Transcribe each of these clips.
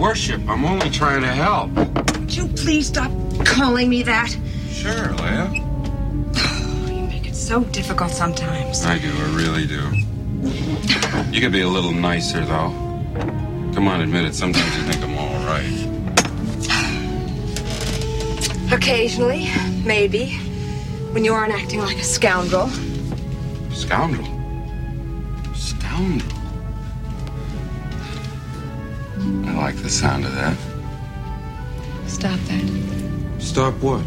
worship. I'm only trying to help. Would you please stop calling me that? Sure, Leia. You make it so difficult sometimes. I do, I really do. You could be a little nicer, though. Come on, admit it. Sometimes you think I'm all right. Occasionally, maybe. When you aren't acting like a scoundrel. Scoundrel. Scoundrel. Like the sound of that. Stop that. Stop what?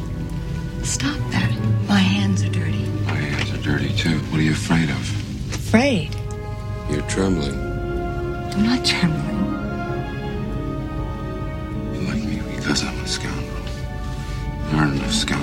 Stop that. My hands are dirty. My hands are dirty, too. What are you afraid of? Afraid? You're trembling. I'm not trembling. You like me because I'm a scoundrel. There aren't enough scoundrels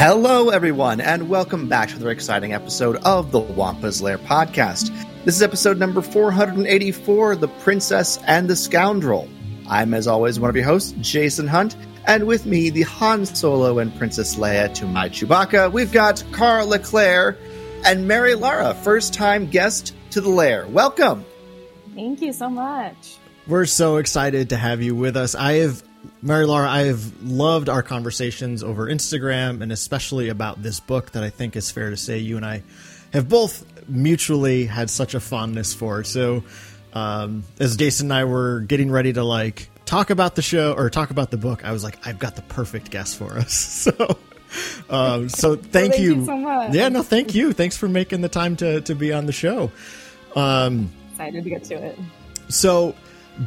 Hello, everyone, and welcome back to another exciting episode of the Wampa's Lair podcast. This is episode number 484 The Princess and the Scoundrel. I'm, as always, one of your hosts, Jason Hunt, and with me, the Han Solo and Princess Leia to my Chewbacca, we've got Karl Leclerc and MaryLara, first time guest to the Lair. Welcome. Thank you so much. We're so excited to have you with us. I have, MaryLara, I have loved our conversations over Instagram and especially about this book that I think is fair to say you and I have both mutually had such a fondness for. So, um, as Jason and I were getting ready to like talk about the show or talk about the book, I was like, I've got the perfect guest for us. So, um, so thank, thank you. you so much. Yeah, no, thank you. Thanks for making the time to, to be on the show. Um, Excited to get to it. so,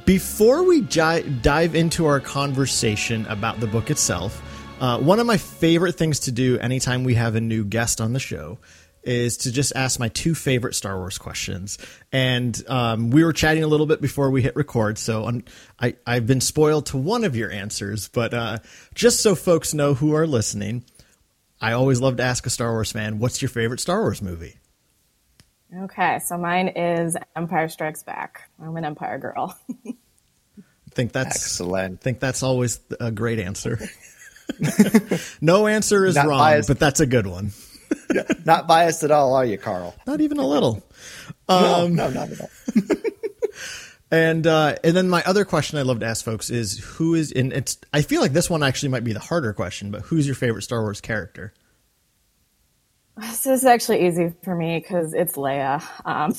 before we dive into our conversation about the book itself, uh, one of my favorite things to do anytime we have a new guest on the show is to just ask my two favorite Star Wars questions. And um, we were chatting a little bit before we hit record, so on, I, I've been spoiled to one of your answers. But uh, just so folks know who are listening, I always love to ask a Star Wars fan, "What's your favorite Star Wars movie?" Okay, so mine is Empire Strikes Back. I'm an Empire girl. I think that's Excellent. I think that's always a great answer. no answer is Not wrong, biased. but that's a good one. Not biased at all, are you, Karl? Not even a little. no, no, not at all. And uh, and then my other question I love to ask folks is who is and it's I feel like this one actually might be the harder question, but who's your favorite Star Wars character? This is actually easy for me because it's Leia. Um,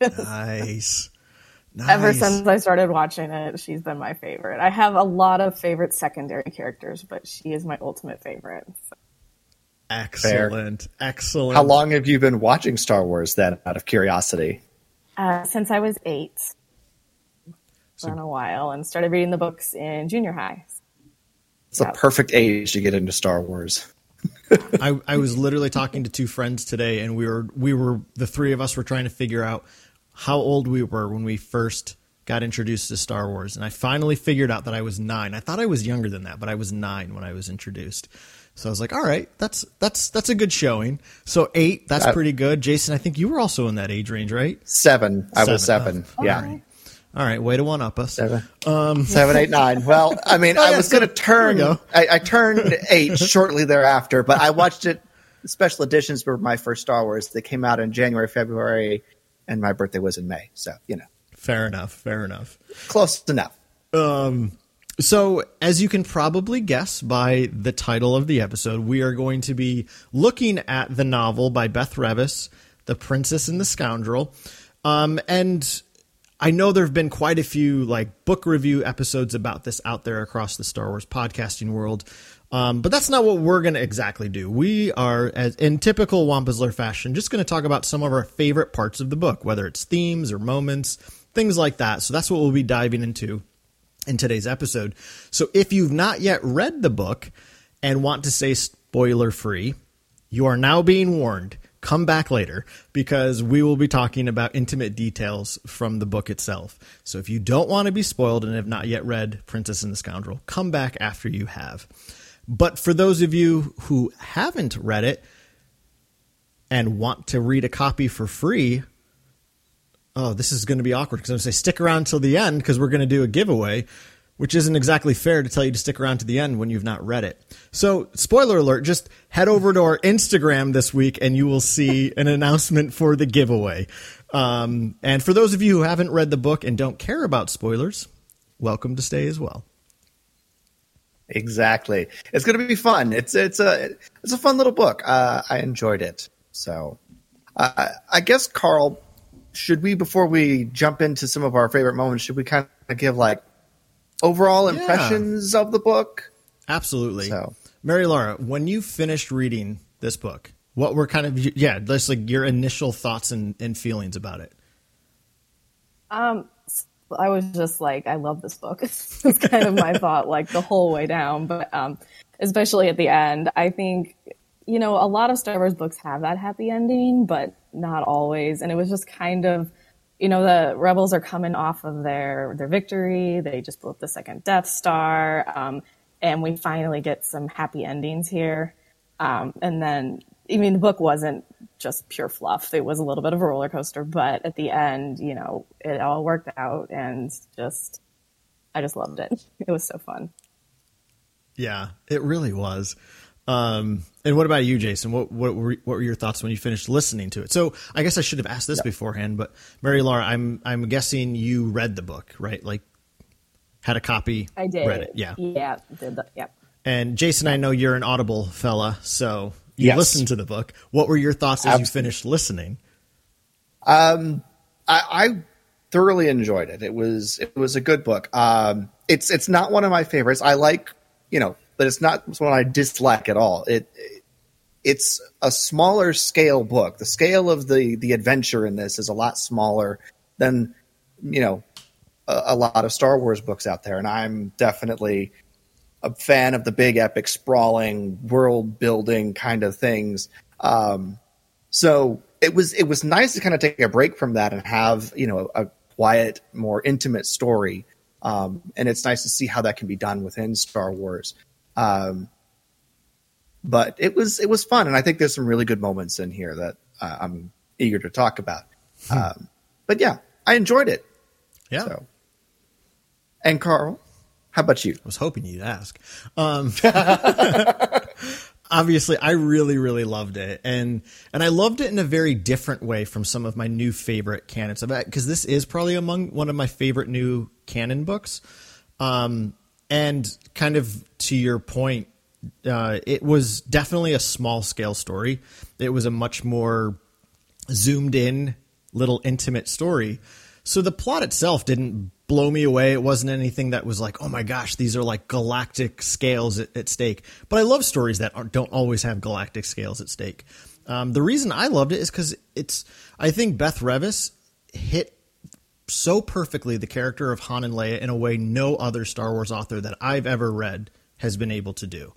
Nice. nice. ever since I started watching it, she's been my favorite. I have a lot of favorite secondary characters, but she is my ultimate favorite. So, excellent, excellent. How long have you been watching Star Wars then, out of curiosity? uh, since I was eight, for a while, and started reading the books in junior high. It's the Yep. perfect age to get into Star Wars. I, I was literally talking to two friends today, and we were we were the three of us were trying to figure out how old we were when we first got introduced to Star Wars, and I finally figured out that I was nine. I thought I was younger than that, but I was nine when I was introduced. So I was like, "All right, that's that's that's a good showing." So eight, that's Uh, pretty good. Jason, I think you were also in that age range, right? Seven. I was Seven. seven. Oh, yeah. right. All right, way to one up us. Seven. Seven, eight, nine. Well, I mean, Oh, I was going to turn. go. I, I turned eight shortly thereafter, but I watched it. Special editions were my first Star Wars. They came out in January, February, and my birthday was in May. So you know, Fair enough. Fair enough. close enough. So, as you can probably guess by the title of the episode, we are going to be looking at the novel by Beth Revis, The Princess and the Scoundrel. Um, and I know there have been quite a few like book review episodes about this out there across the Star Wars podcasting world. Um, but that's not what we're going to exactly do. We are, as in typical Wampa's Lair fashion, just going to talk about some of our favorite parts of the book, whether it's themes or moments, things like that. So that's what we'll be diving into. in today's episode. So if you've not yet read the book and want to stay spoiler free, you are now being warned. Come back later because we will be talking about intimate details from the book itself. So if you don't want to be spoiled and have not yet read Princess and the Scoundrel, come back after you have. But for those of you who haven't read it and want to read a copy for free, oh, this is going to be awkward because I'm going to say stick around till the end because we're going to do a giveaway, which isn't exactly fair to tell you to stick around to the end when you've not read it. So, spoiler alert, just head over to our Instagram this week and you will see an announcement for the giveaway. Um, and for those of you who haven't read the book and don't care about spoilers, welcome to stay as well. Exactly. It's going to be fun. It's it's a it's a fun little book. Uh, I enjoyed it. So, uh, I guess Karl, should we before we jump into some of our favorite moments, should we kind of give like overall Yeah. impressions of the book? Absolutely. So- MaryLara, when you finished reading this book, what were kind of yeah, just like your initial thoughts and, and feelings about it? Um, I was just like, I love this book. It's kind of my thought, like the whole way down, but um, especially at the end. I think, you know, a lot of Star Wars books have that happy ending, but not always. And it was just kind of, you know, the rebels are coming off of their their victory. They just blew up the second Death Star, um, and we finally get some happy endings here. Um, and then, I mean, the book wasn't just pure fluff. It was a little bit of a roller coaster, but at the end, you know, it all worked out and just, I just loved it. It was so fun. Yeah, it really was. Um, and what about you, Jason? What what were what were your thoughts when you finished listening to it? So I guess I should have asked this beforehand, but MaryLara, I'm I'm guessing you read the book, right? Like had a copy, I did. read it, yeah. Yeah. Did the, yep. And Jason, I know you're an Audible fella, so you Yes. listened to the book. What were your thoughts as you finished listening? I, I thoroughly enjoyed it. It was it was a good book. Um, it's it's not one of my favorites. I like you know, but it's not one I dislike at all. It it's a smaller scale book. The scale of the the adventure in this is a lot smaller than you know a, a lot of Star Wars books out there, and I'm definitely a fan of the big epic sprawling world building kind of things. Um, so it was it was nice to kind of take a break from that and have you know a quiet, more intimate story. Um, and it's nice to see how that can be done within Star Wars. Um, but it was it was fun, and I think there's some really good moments in here that uh, I'm eager to talk about. Um, but yeah, I enjoyed it. Yeah. So, and Karl, how about you? I was hoping you'd ask. Um, obviously, I really, really loved it, and and I loved it in a very different way from some of my new favorite canons of it because this is probably among one of my favorite new canon books. Um, and kind of to your point, uh, it was definitely a small scale story. It was a much more zoomed in, little intimate story. So the plot itself didn't blow me away. It wasn't anything that was like, oh my gosh, these are like galactic scales at, at stake. But I love stories that aren't, don't always have galactic scales at stake. Um, the reason I loved it is because it's, I think Beth Revis hit so perfectly the character of Han and Leia in a way no other Star Wars author that I've ever read has been able to do.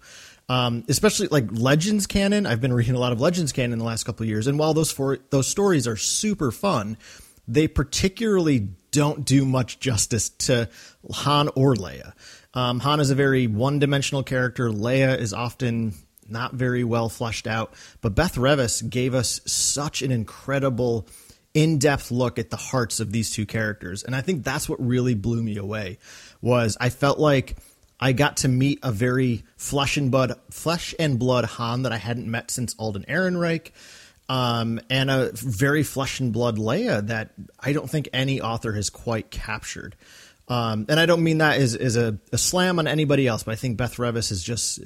Um, especially like Legends canon. I've been reading a lot of Legends canon in the last couple of years, and while those four, those stories are super fun, they particularly don't do much justice to Han or Leia. Um, Han is a very one-dimensional character. Leia is often not very well fleshed out, but Beth Revis gave us such an incredible in-depth look at the hearts of these two characters. And i think that's what really blew me away was i felt like i got to meet a very flesh and blood flesh and blood han that i hadn't met since alden ehrenreich um, and a very flesh and blood leia that i don't think any author has quite captured. Um, and I don't mean that as, as a, a slam on anybody else, but I think Beth Revis has just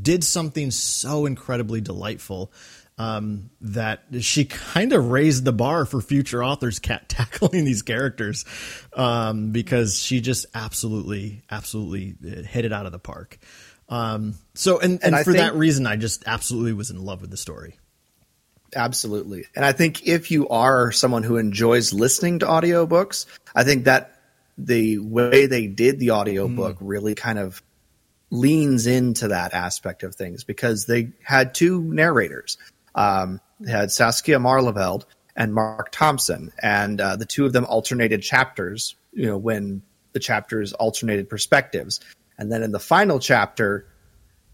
did something so incredibly delightful um, that she kind of raised the bar for future authors cat tackling these characters um, because she just absolutely, absolutely uh, hit it out of the park. Um, so, and, and, And for that reason, I just absolutely was in love with the story. Absolutely. And I think if you are someone who enjoys listening to audiobooks, I think that the way they did the audiobook mm. really kind of leans into that aspect of things because they had two narrators. Um, had Saskia Marleveld and Marc Thompson, and uh, the two of them alternated chapters. You know, when the chapters alternated perspectives, and then in the final chapter,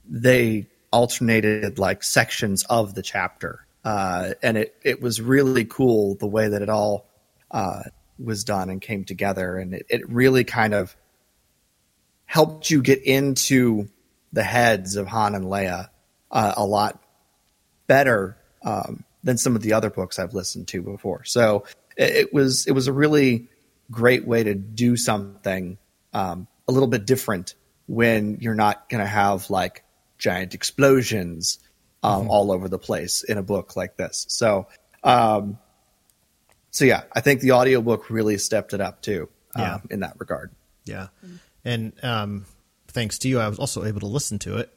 they alternated like sections of the chapter, uh, and it it was really cool the way that it all uh, was done and came together, and it, it really kind of helped you get into the heads of Han and Leia uh, a lot better um, than some of the other books I've listened to before. So it, it was it was a really great way to do something um, a little bit different when you're not going to have like giant explosions um, mm-hmm. all over the place in a book like this. So, um, so yeah, I think the audiobook really stepped it up too. Yeah. Um, in that regard. Yeah. And um, thanks to you, I was also able to listen to it.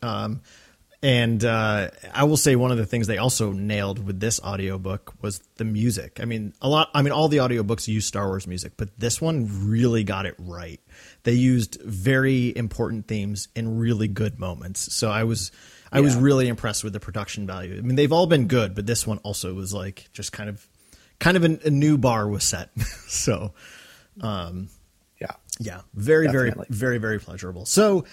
And uh, I will say one of the things they also nailed with this audiobook was the music. I mean, a lot. I mean, all the audiobooks use Star Wars music, but this one really got it right. They used very important themes in really good moments. So I was, I yeah. was really impressed with the production value. I mean, they've all been good, but this one also was like just kind of, kind of a, a new bar was set. so, um, yeah, yeah, very, Definitely. very, very, very pleasurable. So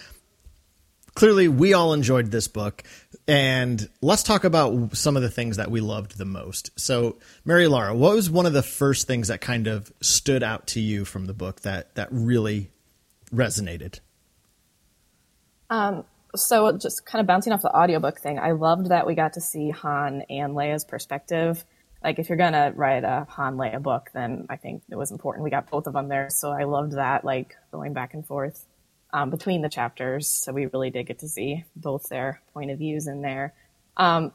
clearly we all enjoyed this book and let's talk about some of the things that we loved the most. So MaryLara what was one of the first things that kind of stood out to you from the book that that really resonated? Um, so just kind of bouncing off the audiobook thing i loved that we got to see han and leia's perspective. Like if you're gonna write a han leia book then i think it was important we got both of them there. So i loved that like going back and forth um, between the chapters. So we really did get to see both their point of views in there. Um,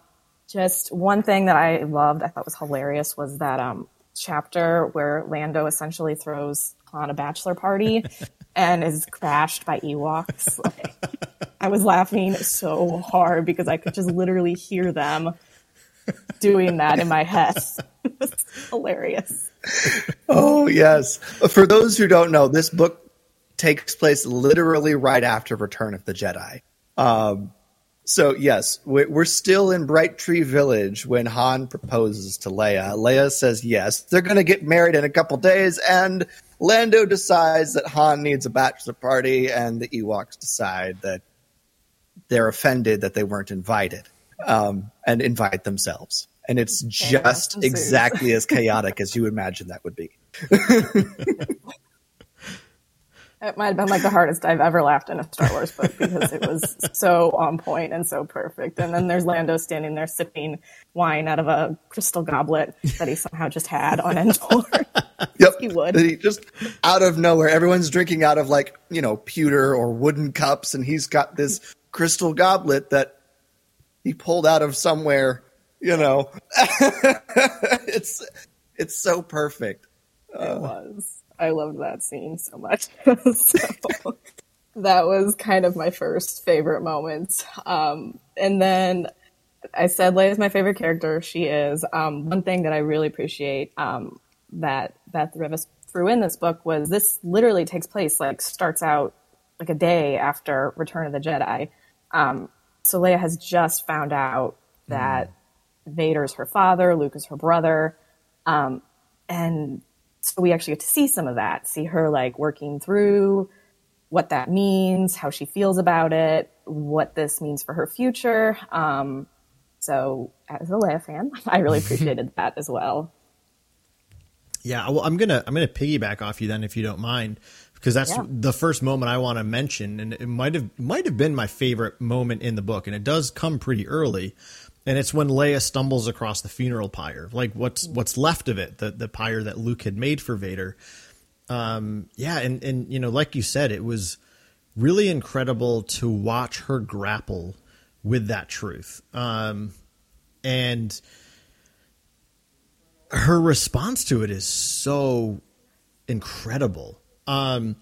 just one thing that I loved, I thought was hilarious, was that um, chapter where Lando essentially throws on a bachelor party and is crashed by Ewoks. Like, I was laughing so hard because I could just literally hear them doing that in my head. it was hilarious. Oh, yes. For those who don't know, this book takes place literally right after Return of the Jedi. Um, so yes, we're still in Bright Tree Village when Han proposes to Leia. Leia says yes. They're going to get married in a couple days, and Lando decides that Han needs a bachelor party, and the Ewoks decide that they're offended that they weren't invited, um, and invite themselves. And it's just exactly as chaotic as you imagine that would be. It might have been like the hardest I've ever laughed in a Star Wars book because it was so on point and so perfect. And then there's Lando standing there sipping wine out of a crystal goblet that he somehow just had on Endor. yep, he would. He just out of nowhere, everyone's drinking out of like you know pewter or wooden cups, and he's got this crystal goblet that he pulled out of somewhere. You know, it's it's so perfect. It uh, was. I loved that scene so much. so that was kind of my first favorite moment. Um, and then I said Leia is my favorite character. She is. Um, one thing that I really appreciate um, that Beth Revis threw in this book was this literally takes place like starts out like a day after Return of the Jedi. Um, so Leia has just found out that mm. Vader's her father, Luke is her brother, um, and so we actually get to see some of that, see her like working through what that means, how she feels about it, what this means for her future. Um, so as a Leia fan, I really appreciated that as well. Yeah, well, I'm gonna I'm gonna piggyback off you then, if you don't mind, because that's yeah. the first moment I want to mention, and it might have might have been my favorite moment in the book, and it does come pretty early and it's when Leia stumbles across the funeral pyre, like what's what's left of it, the the pyre that Luke had made for Vader. Um, yeah, and and you know, like you said, it was really incredible to watch her grapple with that truth, um, and her response to it is so incredible. Um,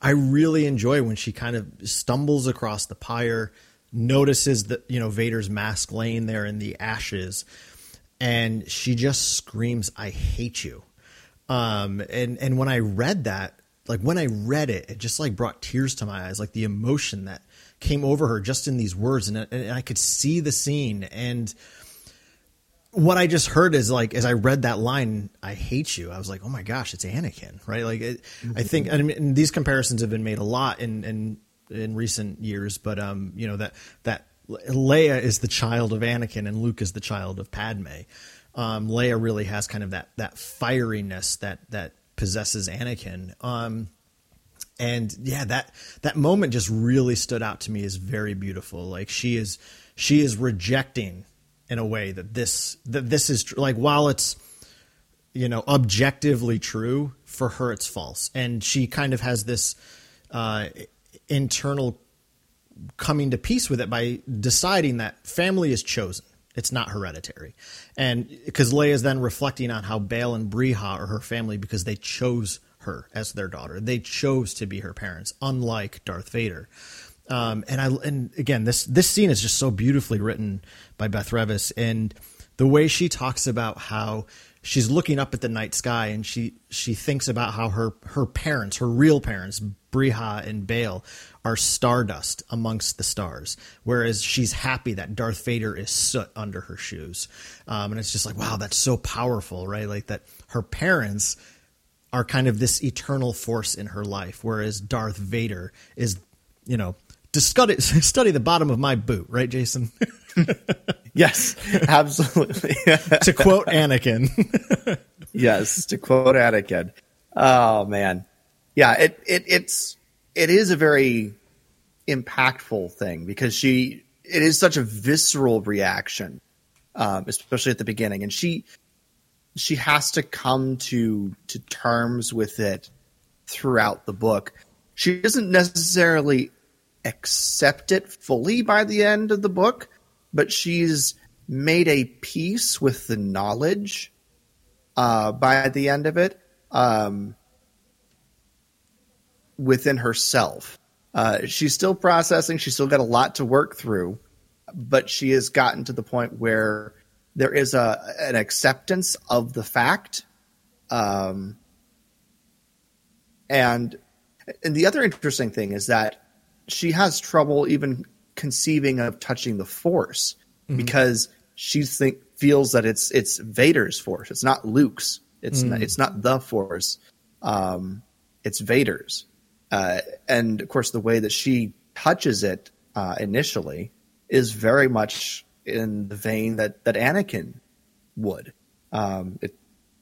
I really enjoy when she kind of stumbles across the pyre notices that you know Vader's mask laying there in the ashes, and she just screams, "I hate you." Um, and and when I read that, like when I read it, it just like brought tears to my eyes, like the emotion that came over her just in these words, and, and I could see the scene. And what I just heard is like as I read that line, "I hate you." I was like, "Oh my gosh, it's Anakin!" Right? Like, it, mm-hmm. I think, I mean, these comparisons have been made a lot and in in recent years, but um, you know that that Leia is the child of Anakin and Luke is the child of Padme. Um, Leia really has kind of that that fieriness that that possesses Anakin. Um, and yeah, that that moment just really stood out to me as very beautiful. Like she is she is rejecting in a way that this that this is tr- like while it's you know objectively true for her it's false and she kind of has this uh, internal coming to peace with it by deciding that family is chosen. It's not hereditary. And because leia is then reflecting on how bail and Breha are her family because they chose her as their daughter. They chose to be her parents unlike darth vader. Um, and I and again this this scene is just so beautifully written by Beth Revis and the way she talks about how she's looking up at the night sky and she she thinks about how her her parents her real parents Breha and Bail are stardust amongst the stars whereas she's happy that Darth Vader is soot under her shoes um, and it's just like wow that's so powerful right like that her parents are kind of this eternal force in her life whereas Darth Vader is you know study the bottom of my boot, right, Jason? yes, absolutely. to quote Anakin. yes, to quote Anakin. Oh man, yeah. It it it's it is a very impactful thing because she it is such a visceral reaction, um, especially at the beginning, and she she has to come to to terms with it throughout the book. She doesn't necessarily accept it fully by the end of the book, but she's made a peace with the knowledge uh, by the end of it um, within herself. Uh, she's still processing. She's still got a lot to work through, but she has gotten to the point where there is a an acceptance of the fact. Um, and and the other interesting thing is that she has trouble even conceiving of touching the force mm-hmm. because she think feels that it's it's Vader's force. It's not Luke's. It's mm. not, it's not the force. Um, it's Vader's. Uh, and of course, the way that she touches it uh, initially is very much in the vein that that Anakin would. Um, it,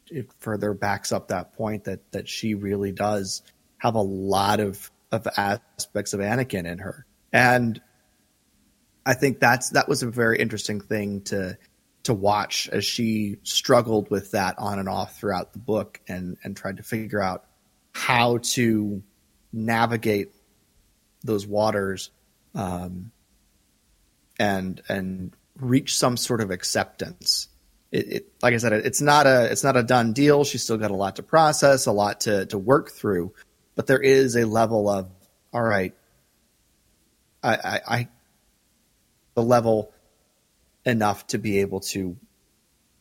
it further backs up that point that that she really does have a lot of of aspects of Anakin in her. And I think that's that was a very interesting thing to to watch as she struggled with that on and off throughout the book and and tried to figure out how to navigate those waters um, and and reach some sort of acceptance. It, it, like I said, it's not a it's not a done deal. She's still got a lot to process, a lot to to work through but there is a level of all right, I, I, I the level enough to be able to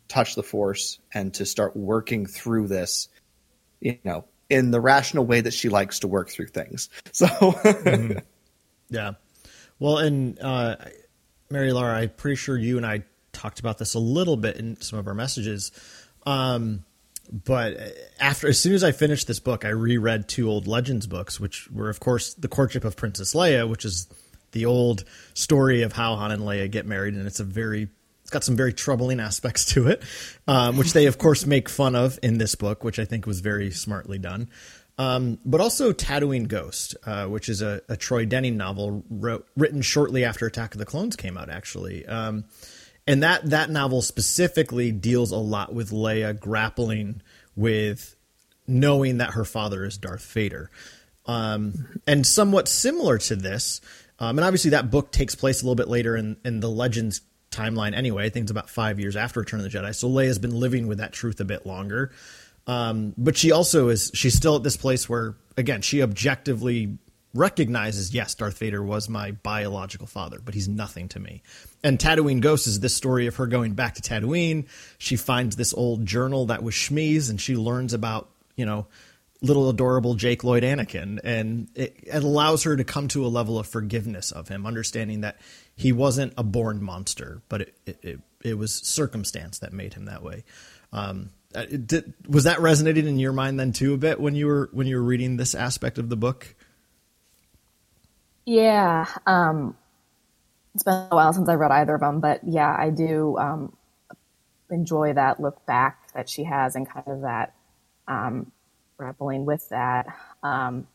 touch the force and to start working through this, you know, in the rational way that she likes to work through things. So, mm-hmm. yeah. Well, and uh, MaryLara, I'm pretty sure you and I talked about this a little bit in some of our messages. Um, but after as soon as I finished this book, I reread two old Legends books, which were of course the courtship of Princess Leia, which is the old story of how Han and Leia get married, and it's a very it's got some very troubling aspects to it, um, which they of course make fun of in this book, which I think was very smartly done. Um, but also Tatooine Ghost, uh, which is a, a, Troy Denning novel wrote, written shortly after Attack of the Clones came out, actually. Um, and that that novel specifically deals a lot with Leia grappling with knowing that her father is Darth Vader. Um, and somewhat similar to this, um, and obviously that book takes place a little bit later in, in the Legends timeline anyway. I think it's about five years after Return of the Jedi. So Leia's been living with that truth a bit longer. Um, but she also is, she's still at this place where, again, she objectively recognizes, yes, Darth Vader was my biological father, but he's nothing to me. And Tatooine Ghost is this story of her going back to Tatooine. She finds this old journal that was Shmi's, and she learns about, you know, little adorable Jake Lloyd Anakin, and it, it, allows her to come to a level of forgiveness of him, understanding that he wasn't a born monster, but it it, it was circumstance that made him that way. Um, uh, did, was that resonating in your mind then too a bit when you were when you were reading this aspect of the book? Yeah, um, it's been a while since I read either of them, but yeah, I do um, enjoy that look back that she has and kind of that um, grappling with that. Um,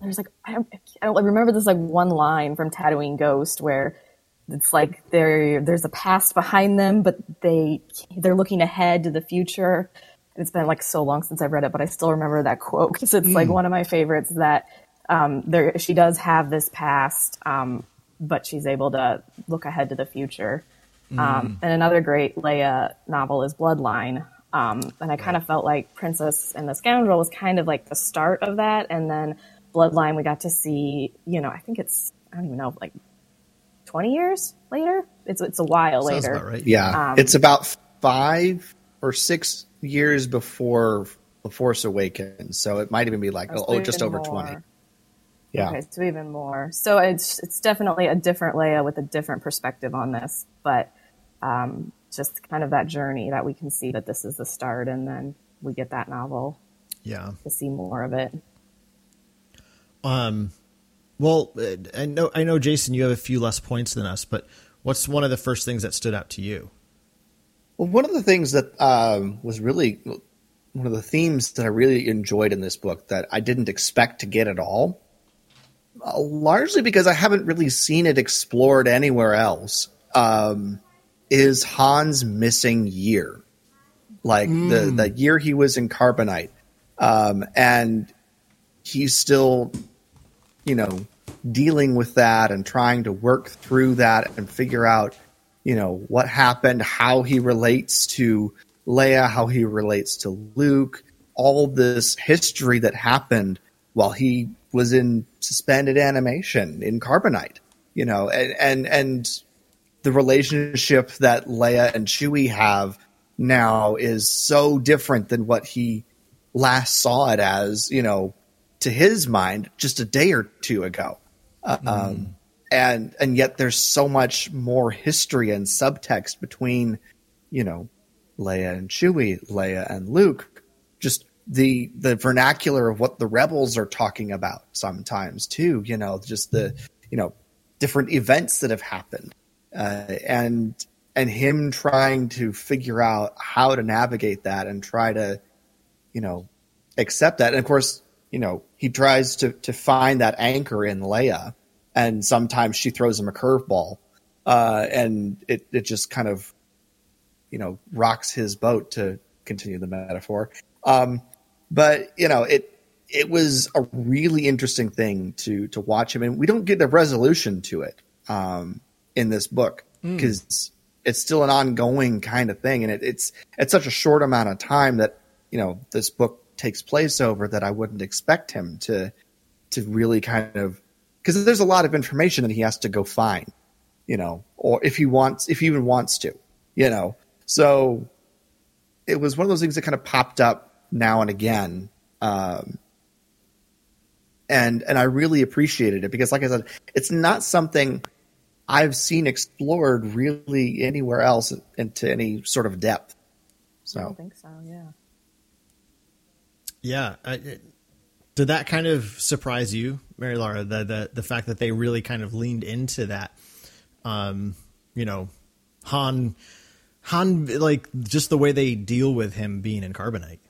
there's like I don't, I remember this like one line from Tatooine Ghost where it's like there there's a past behind them, but they they're looking ahead to the future. It's been like so long since I've read it, but I still remember that quote because it's mm. like one of my favorites. That um, there she does have this past, um, but she's able to look ahead to the future. Mm. Um, and another great Leia novel is Bloodline, um, and I kind of felt like Princess and the Scoundrel was kind of like the start of that. And then Bloodline, we got to see, you know, I think it's, I don't even know, like 20 years later. It's, it's a while Sounds later. Right. Yeah. Um, it's about five or six years before The Force Awakens. So it might even be like, oh, just over more. 20. Yeah. Okay, so even more. So it's it's definitely a different Leia with a different perspective on this, but um, just kind of that journey that we can see that this is the start and then we get that novel. Yeah. To see more of it. Um well, I know I know Jason you have a few less points than us, but what's one of the first things that stood out to you? Well, one of the things that um, was really one of the themes that I really enjoyed in this book that I didn't expect to get at all, uh, largely because I haven't really seen it explored anywhere else. Um, is Han's missing year, like mm. the the year he was in Carbonite, um, and he's still, you know, dealing with that and trying to work through that and figure out, you know, what happened, how he relates to Leia, how he relates to Luke, all this history that happened while he was in suspended animation in Carbonite, you know, and and and the relationship that Leia and Chewie have now is so different than what he last saw it as, you know, to his mind just a day or two ago. Mm. um, and and yet there's so much more history and subtext between, you know, Leia and Chewie, Leia and Luke. Just the the vernacular of what the rebels are talking about sometimes too. You know, just the you know different events that have happened uh, and and him trying to figure out how to navigate that and try to, you know, accept that. And of course, you know, he tries to to find that anchor in Leia, and sometimes she throws him a curveball, uh, and it it just kind of, you know, rocks his boat to continue the metaphor. Um, but you know, it it was a really interesting thing to to watch him, and we don't get a resolution to it. Um, in this book because mm. it's still an ongoing kind of thing, and it, it's it's such a short amount of time that you know this book takes place over that I wouldn't expect him to to really kind of because there's a lot of information that he has to go find, you know, or if he wants if he even wants to, you know. So it was one of those things that kind of popped up now and again. Um, and and I really appreciated it because, like I said, it's not something I've seen explored really anywhere else into any sort of depth. So I don't think so. Yeah. Yeah. I, it, did that kind of surprise you, MaryLara? The, the the fact that they really kind of leaned into that, um, you know, Han, Han, like just the way they deal with him being in carbonite.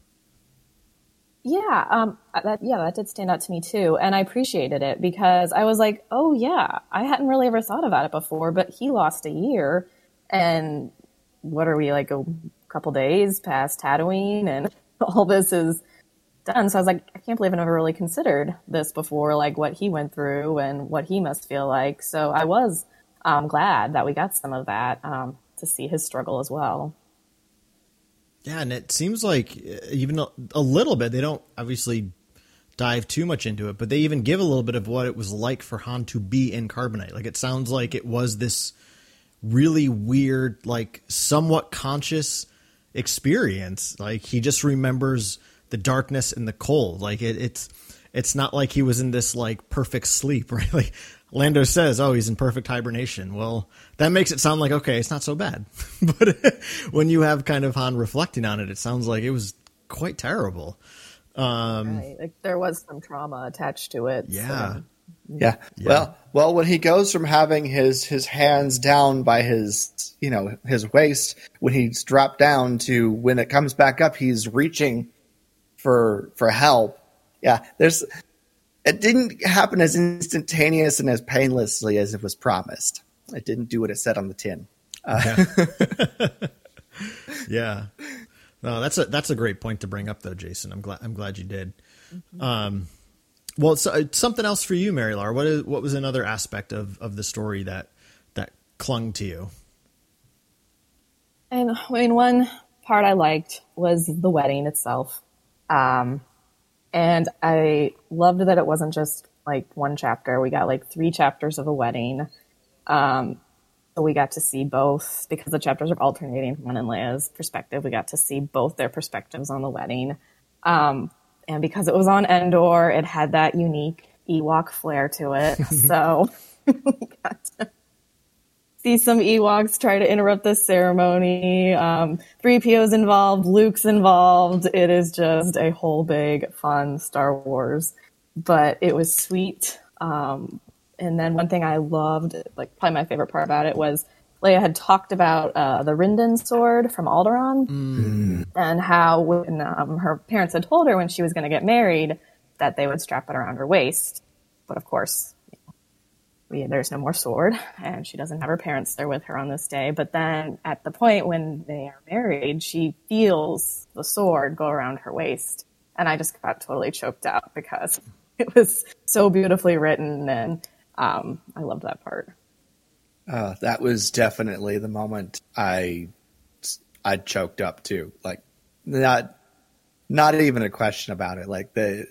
Yeah, um, that yeah, that did stand out to me too, and I appreciated it because I was like, oh yeah, I hadn't really ever thought about it before, but he lost a year, and what are we like a couple days past Tatooine, and all this is done. So I was like, I can't believe I never really considered this before, like what he went through and what he must feel like. So I was um, glad that we got some of that um, to see his struggle as well. Yeah, and it seems like uh, even a, a, little bit. They don't obviously dive too much into it, but they even give a little bit of what it was like for Han to be in Carbonite. Like it sounds like it was this really weird, like somewhat conscious experience. Like he just remembers the darkness and the cold. Like it, it's it's not like he was in this like perfect sleep, right? Like Lando says, "Oh, he's in perfect hibernation." Well, that makes it sound like okay, it's not so bad. but when you have kind of Han reflecting on it, it sounds like it was quite terrible. Um, right. Like there was some trauma attached to it. Yeah. so- Yeah. Well, well, when he goes from having his his hands down by his you know his waist, when he's dropped down to when it comes back up, he's reaching for for help. Yeah, there's. It didn't happen as instantaneous and as painlessly as it was promised. It didn't do what it said on the tin. Yeah. No, that's a that's a great point to bring up though, Jason. I'm glad I'm glad you did. Um, well, so, uh, something else for you, MaryLara. What is what was another aspect of of the story that that clung to you? And I mean, one part I liked was the wedding itself. Um, and I loved that it wasn't just like one chapter. We got like three chapters of a wedding. Um, so we got to see both because the chapters are alternating from and Leia's perspective. We got to see both their perspectives on the wedding. Um, and because it was on Endor, it had that unique Ewok flair to it. so we got to see some Ewoks try to interrupt the ceremony. Um, 3PO's involved, Luke's involved. It is just a whole big fun Star Wars. But it was sweet. Um, and then one thing I loved, like probably my favorite part about it was Leia had talked about uh, the Rindon sword from Alderaan and how when um, her parents had told her when she was going to get married that they would strap it around her waist. But of course, we, there's no more sword and she doesn't have her parents there with her on this day but then at the point when they are married she feels the sword go around her waist and i just got totally choked out because it was so beautifully written and um, i loved that part Uh, that was definitely the moment I I choked up too. Like not not even a question about it. Like the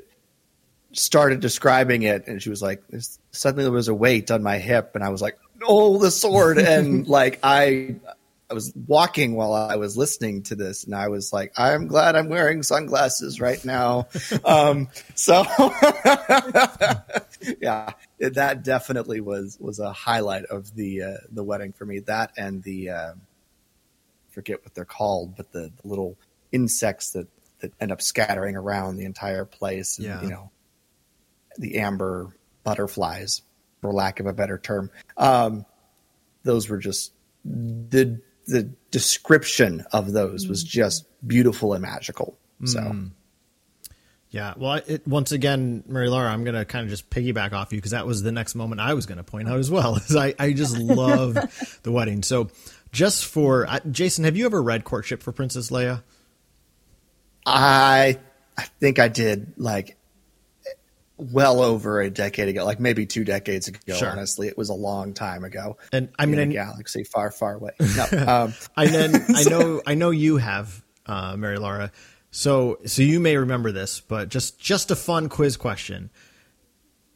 started describing it and she was like "There's- suddenly there was a weight on my hip and I was like oh the sword and like I I was walking while I was listening to this and I was like I'm glad I'm wearing sunglasses right now. um so yeah, it- that definitely was was a highlight of the uh, the wedding for me. That and the uh, forget what they're called, but the, the little insects that that end up scattering around the entire place. And, Yeah. you know, the amber butterflies, for lack of a better term. Um, those were just the the description of those was just beautiful and magical. So. Yeah, well, it, once again, MaryLara, I'm going to kind of just piggyback off you because that was the next moment I was going to point out as well. Is I, I just love the wedding. So, just for uh, Jason, have you ever read Courtship for Princess Leia? I I think I did like well over a decade ago, like maybe two decades ago. Sure. Honestly, it was a long time ago. And I mean, in I, a galaxy far, far away. No, um, I then I know I know you have uh, MaryLara. So so you may remember this, but just just a fun quiz question.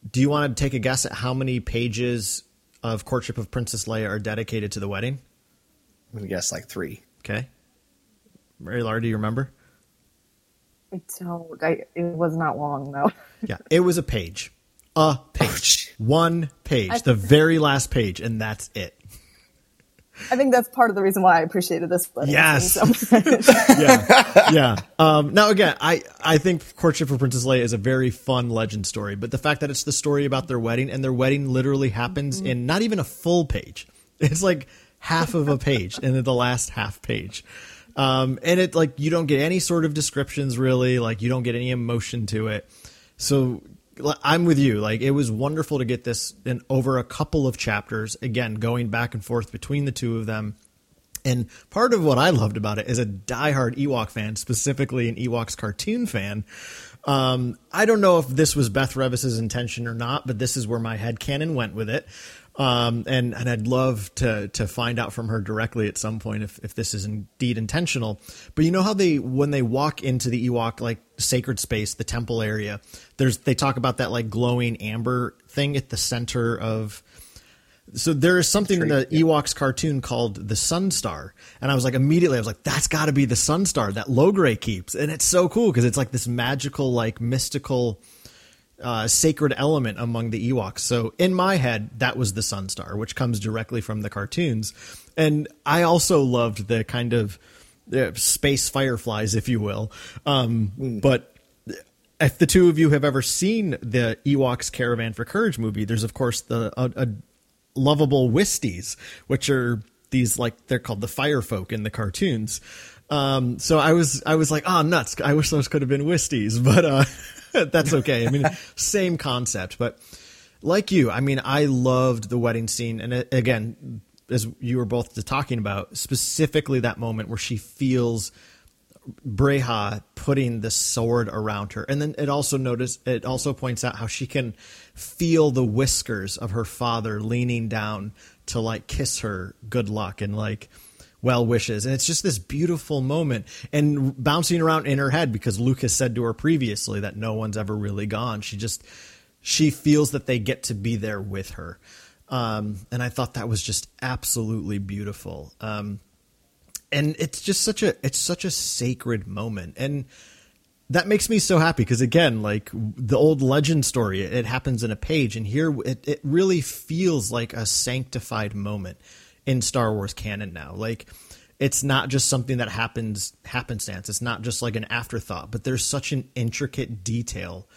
Do you want to take a guess at how many pages of Courtship of Princess Leia are dedicated to the wedding? I'm gonna guess like three. Okay, MaryLara, do you remember? I don't. I, it was not long though. Yeah, it was a page, a page, one page, I- the very last page, and that's it. I think that's part of the reason why I appreciated this. wedding Yes. so yeah, yeah. Um, now again, I I think Courtship for Princess Leia is a very fun legend story, but the fact that it's the story about their wedding and their wedding literally happens in not even a full page. It's like half of a page and then the last half page. Um, and it like you don't get any sort of descriptions really, like you don't get any emotion to it. So I'm with you. Like it was wonderful to get this in over a couple of chapters. Again, going back and forth between the two of them. And part of what I loved about it as a diehard Ewok fan, specifically an Ewoks cartoon fan, um, I don't know if this was Beth Revis's intention or not, but this is where my head canon went with it. Um, and, and I'd love to, to find out from her directly at some point if, if this is indeed intentional. But you know how they, when they walk into the Ewok, like sacred space, the temple area, there's, they talk about that like glowing amber thing at the center of, So there is something in the Ewoks cartoon called the Sun Star, and I was like immediately I was like, that's got to be the Sun Star that Logray keeps, and it's so cool because it's like this magical, like mystical, uh, sacred element among the Ewoks. So in my head, that was the Sun Star, which comes directly from the cartoons, and I also loved the kind of uh, space fireflies, if you will, um, but if the two of you have ever seen the Ewoks Caravan for Courage movie, there's of course the a, a lovable Wisties, which are these like they're called the fire folk in the cartoons. Um, so I was I was like, oh nuts! I wish those could have been Wisties, but uh, that's okay. I mean, same concept, but like you, I mean, I loved the wedding scene, and it, again, as you were both talking about, specifically that moment where she feels Breha putting the sword around her. And then it also notice it also points out how she can feel the whiskers of her father leaning down to like kiss her good luck and like well wishes. And it's just this beautiful moment and bouncing around in her head because Lucas said to her previously that no one's ever really gone. She just she feels that they get to be there with her. Um, and I thought that was just absolutely beautiful. Um, and it's just such a it's such a sacred moment and that makes me so happy because again like the old legend story it, happens in a page and here it, it really feels like a sanctified moment in star wars canon now like it's not just something that happens happenstance it's not just like an afterthought but there's such an intricate detail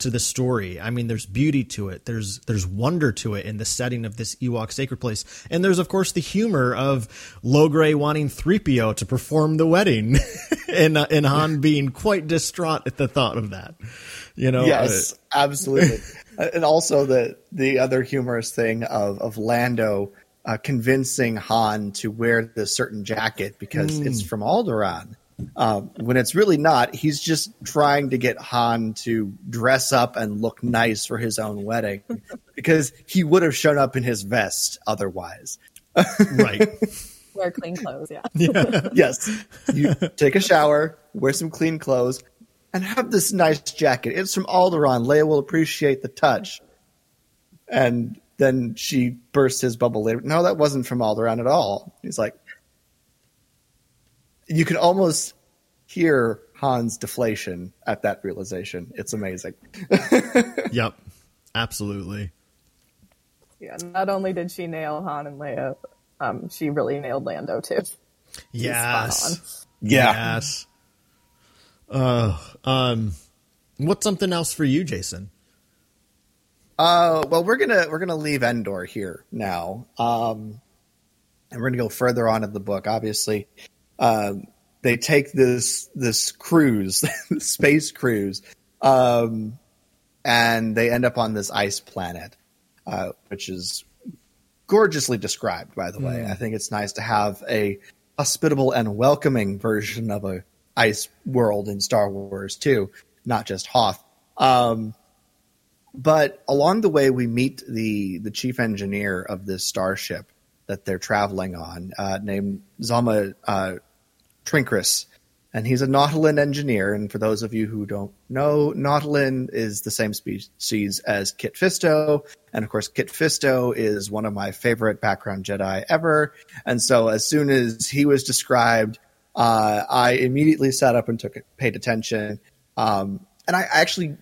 to the story. I mean, there's beauty to it. There's there's wonder to it in the setting of this Ewok sacred place, and there's of course the humor of Logray wanting 3PO to perform the wedding, and uh, and Han being quite distraught at the thought of that. You know, yes, uh, absolutely, and also the the other humorous thing of of Lando. Uh, convincing Han to wear the certain jacket because mm. it's from Alderaan um, when it's really not. He's just trying to get Han to dress up and look nice for his own wedding because he would have shown up in his vest otherwise. right. Wear clean clothes, yeah. yeah. yes. You take a shower, wear some clean clothes, and have this nice jacket. It's from Alderaan. Leia will appreciate the touch. And then she bursts his bubble later. No, that wasn't from Alderaan at all. He's like, you can almost hear Han's deflation at that realization. It's amazing. yep, absolutely. Yeah, not only did she nail Han and Leia, um, she really nailed Lando too. Yes. Yeah. Yes. Uh, um, what's something else for you, Jason? Uh, well, we're gonna we're gonna leave Endor here now, um, and we're gonna go further on in the book. Obviously, um, they take this this cruise, space cruise, um, and they end up on this ice planet, uh, which is gorgeously described. By the mm. way, I think it's nice to have a hospitable and welcoming version of a ice world in Star Wars too, not just Hoth. Um, but along the way, we meet the the chief engineer of this starship that they're traveling on, uh, named Zama uh, Trinkrus, and he's a Nautolan engineer. And for those of you who don't know, Nautolan is the same species as Kit Fisto, and of course, Kit Fisto is one of my favorite background Jedi ever. And so, as soon as he was described, uh, I immediately sat up and took paid attention. Um, and I actually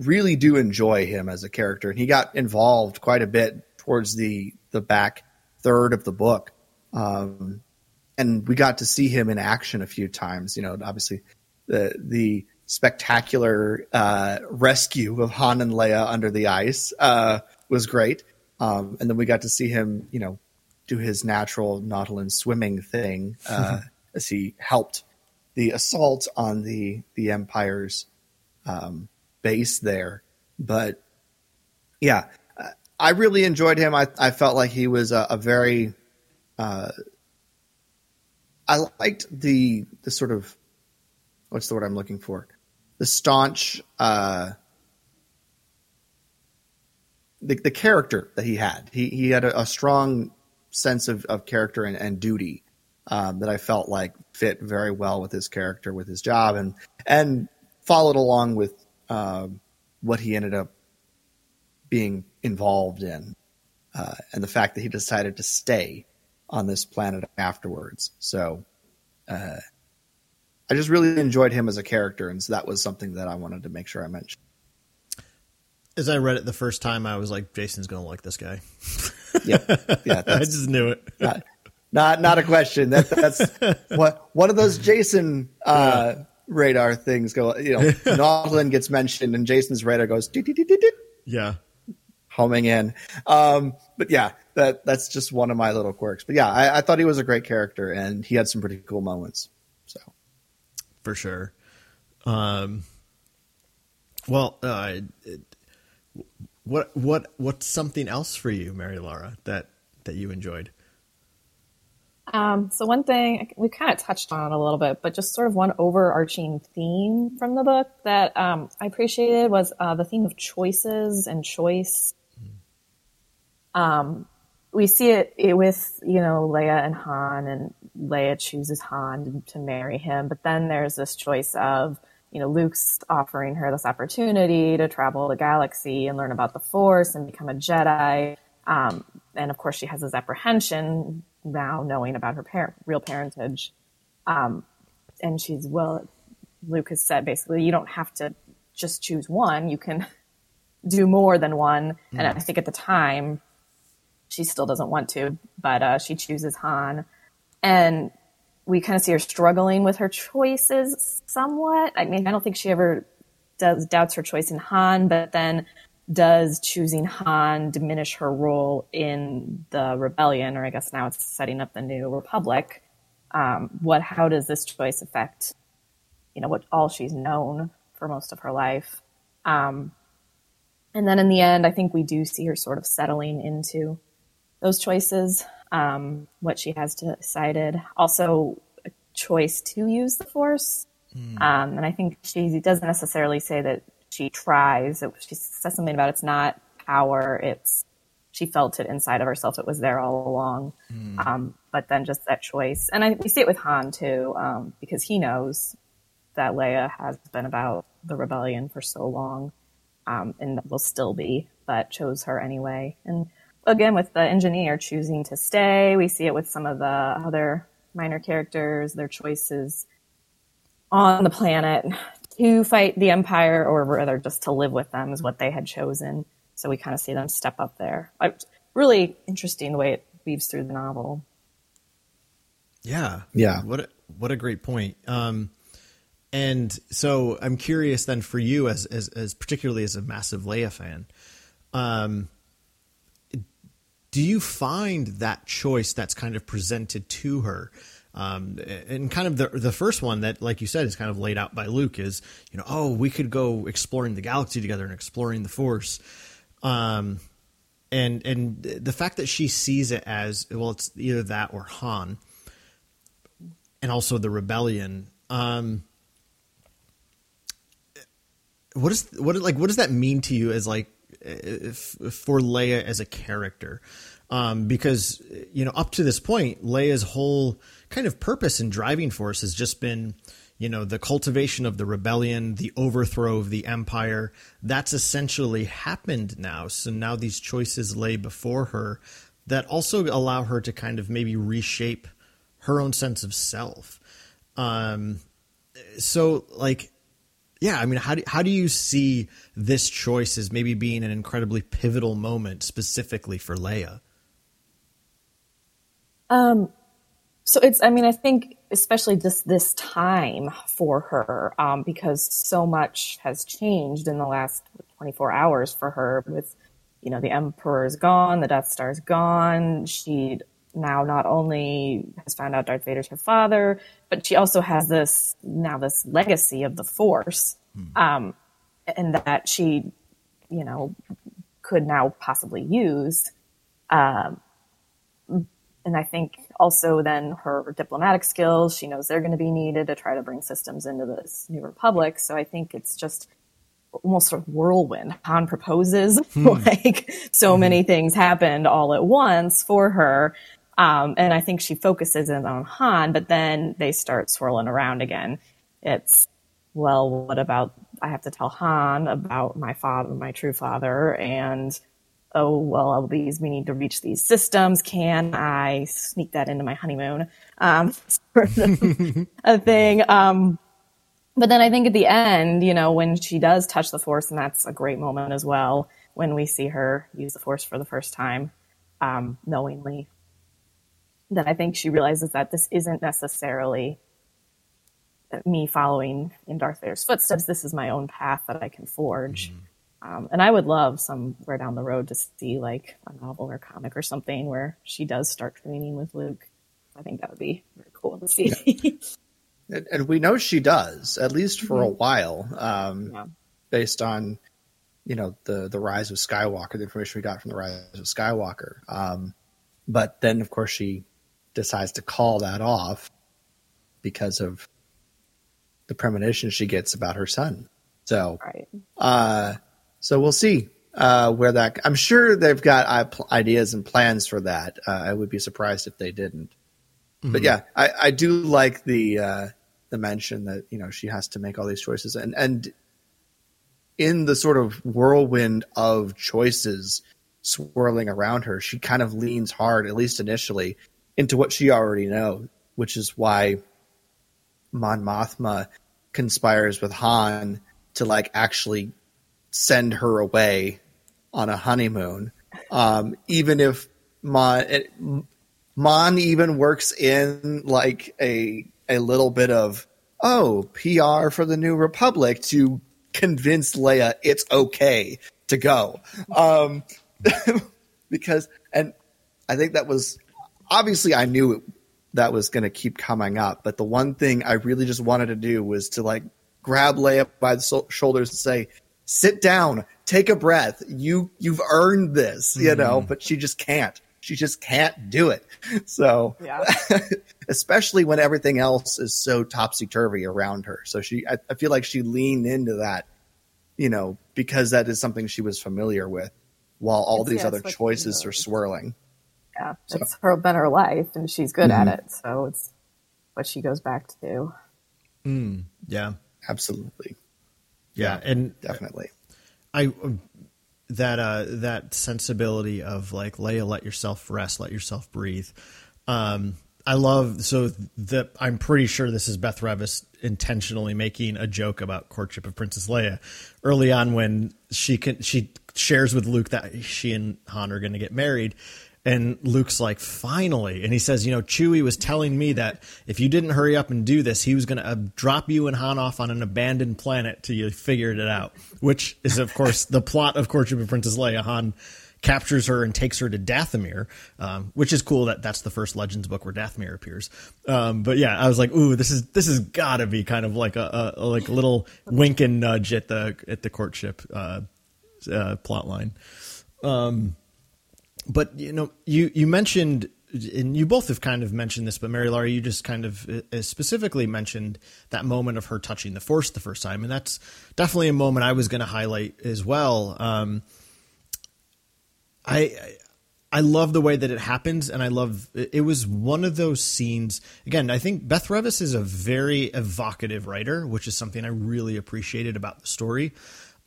really do enjoy him as a character, and he got involved quite a bit towards the the back third of the book. Um, and we got to see him in action a few times. You know, obviously the the spectacular uh, rescue of Han and Leia under the ice uh, was great, um, and then we got to see him, you know, do his natural Nautolan swimming thing uh, as he helped the assault on the the Empire's um, base there. But yeah, I really enjoyed him. I, I felt like he was a, a very uh, I liked the the sort of what's the word I'm looking for? The staunch uh the the character that he had. He he had a, a strong sense of, of character and, and duty um, that I felt like fit very well with his character, with his job, and and followed along with um, what he ended up being involved in. uh, and the fact that he decided to stay on this planet afterwards. So, uh, I just really enjoyed him as a character, and so that was something that I wanted to make sure I mentioned. As I read it the first time, I was like, "Jason's gonna like this guy." Yeah, yeah, I just knew it. not, not not a question. That that's what one of those Jason uh, radar things go. You know, Nautolan gets mentioned, and Jason's radar goes Yeah, homing in. Um, but yeah, that that's just one of my little quirks. But yeah, I, I thought he was a great character, and he had some pretty cool moments. So for sure. Um, well, uh, what what what's something else for you, MaryLara, that that you enjoyed? Um, so one thing we kind of touched on a little bit, but just sort of one overarching theme from the book that um, I appreciated was uh, the theme of choices and choice. Um, we see it, it with you know Leia and Han, and Leia chooses Han to marry him, but then there's this choice of you know Luke's offering her this opportunity to travel the galaxy and learn about the Force and become a Jedi. Um, and of course, she has this apprehension now, knowing about her par- real parentage. Um, and she's well. Luke has said basically, you don't have to just choose one. You can do more than one. And I think at the time, she still doesn't want to, but uh, she chooses Han. And we kind of see her struggling with her choices somewhat. I mean, I don't think she ever does doubts her choice in Han, but then does choosing Han diminish her role in the rebellion, or I guess now it's setting up the new republic? Um, what? How does this choice affect, you know, what all she's known for most of her life? Um, and then in the end, I think we do see her sort of settling into those choices, um, what she has decided. Also, a choice to use the force. Um, and I think she doesn't necessarily say that she tries. It, she says something about it's not power, it's she felt it inside of herself. It was there all along. Um, but then just that choice. And I, we see it with Han too, um, because he knows that Leia has been about the rebellion for so long um, and will still be, but chose her anyway. And again, with the engineer choosing to stay, we see it with some of the other minor characters, their choices on the planet to fight the Empire, or rather just to live with them, is what they had chosen. So we kind of see them step up there. I, really interesting the way it weaves through the novel. Yeah, Yeah. What a, what a great point. Um, and so I'm curious then for you, as as, as particularly as a massive Leia fan, um, do you find that choice that's kind of presented to her? Um, and kind of the the first one that, like you said, is kind of laid out by Luke is, you know, oh, we could go exploring the galaxy together and exploring the Force. Um, and and the fact that she sees it as well, it's either that or Han, and also the rebellion. Um, what is what like what does that mean to you as like if, for Leia as a character? Um, because you know up to this point, Leia's whole kind of purpose and driving force has just been you know the cultivation of the rebellion, the overthrow of the empire. That's essentially happened now. So now these choices lay before her that also allow her to kind of maybe reshape her own sense of self. Um, so like yeah i mean how do, how do you see this choice as maybe being an incredibly pivotal moment specifically for leia So it's, I mean, I think especially just this time for her, um, because so much has changed in the last 24 hours for her with, you know, the Emperor's gone, the Death Star's gone. She now not only has found out Darth Vader's her father, but she also has this, now this legacy of the Force, um, and that she, you know, could now possibly use and I think also then her diplomatic skills, she knows they're going to be needed to try to bring systems into this new republic. So I think it's just almost sort of whirlwind. Han proposes, like so many things happened all at once for her. Um, and I think she focuses in on Han, but then they start swirling around again. It's, well, what about, I have to tell Han about my father, my true father, and oh well, all these we need to reach these systems. Can I sneak that into my honeymoon? Um, sort of a thing. Um, but then I think at the end, you know, when she does touch the force, and that's a great moment as well, when we see her use the force for the first time, um, knowingly, then I think she realizes that this isn't necessarily me following in Darth Vader's footsteps. This is my own path that I can forge. Mm-hmm. Um, and I would love somewhere down the road to see like a novel or comic or something where she does start training with Luke. I think that would be very cool to see. Yeah. and, and, we know she does, at least for mm-hmm. a while, um, yeah. based on you know the the rise of Skywalker, the information we got from the rise of Skywalker. Um, but then, of course, she decides to call that off because of the premonition she gets about her son. So, right. uh, so we'll see uh, where that. I'm sure they've got ideas and plans for that. Uh, I would be surprised if they didn't. Mm-hmm. But yeah, I, I do like the uh, the mention that you know she has to make all these choices, and and in the sort of whirlwind of choices swirling around her, she kind of leans hard, at least initially, into what she already knows, which is why Mon Mothma conspires with Han to like actually send her away on a honeymoon. Um, even if Mon, it, Mon even works in like a a little bit of oh PR for the New Republic to convince Leia it's okay to go. Um, because and I think that was obviously I knew it that was going to keep coming up. But the one thing I really just wanted to do was to like grab Leia by the so- shoulders and say, "Sit down, take a breath. You you've earned this," you mm-hmm. know. But she just can't. She just can't do it. So, yeah. especially when everything else is so topsy turvy around her. So she, I, I feel like she leaned into that, you know, because that is something she was familiar with, while all it's, these yeah, other choices are swirling. Yeah, so. it's her been her life, and she's good mm-hmm. at it. So it's what she goes back to. Mm, yeah, absolutely. Yeah, yeah, and definitely. I that uh that sensibility of like Leia, let yourself rest, let yourself breathe. Um, I love so that I'm pretty sure this is Beth Revis intentionally making a joke about courtship of Princess Leia early on when she can she shares with Luke that she and Han are going to get married and Luke's like, finally. And he says, you know, Chewie was telling me that if you didn't hurry up and do this, he was going to uh, drop you and Han off on an abandoned planet till you figured it out, which is, of course, the plot of Courtship of Princess Leia. Han captures her and takes her to Dathomir, um, which is cool that that's the first Legends book where Dathomir appears. Um, but yeah, I was like, ooh, this is this has got to be kind of like a, a, like little wink and nudge at the at the courtship uh, uh, plot line. Um, but you know, you you mentioned, and you both have kind of mentioned this, but MaryLara, you just kind of uh, specifically mentioned that moment of her touching the Force the first time, and that's definitely a moment I was going to highlight as well. Um, I. I love the way that it happens, and I love it was one of those scenes. Again, I think Beth Revis is a very evocative writer, which is something I really appreciated about the story.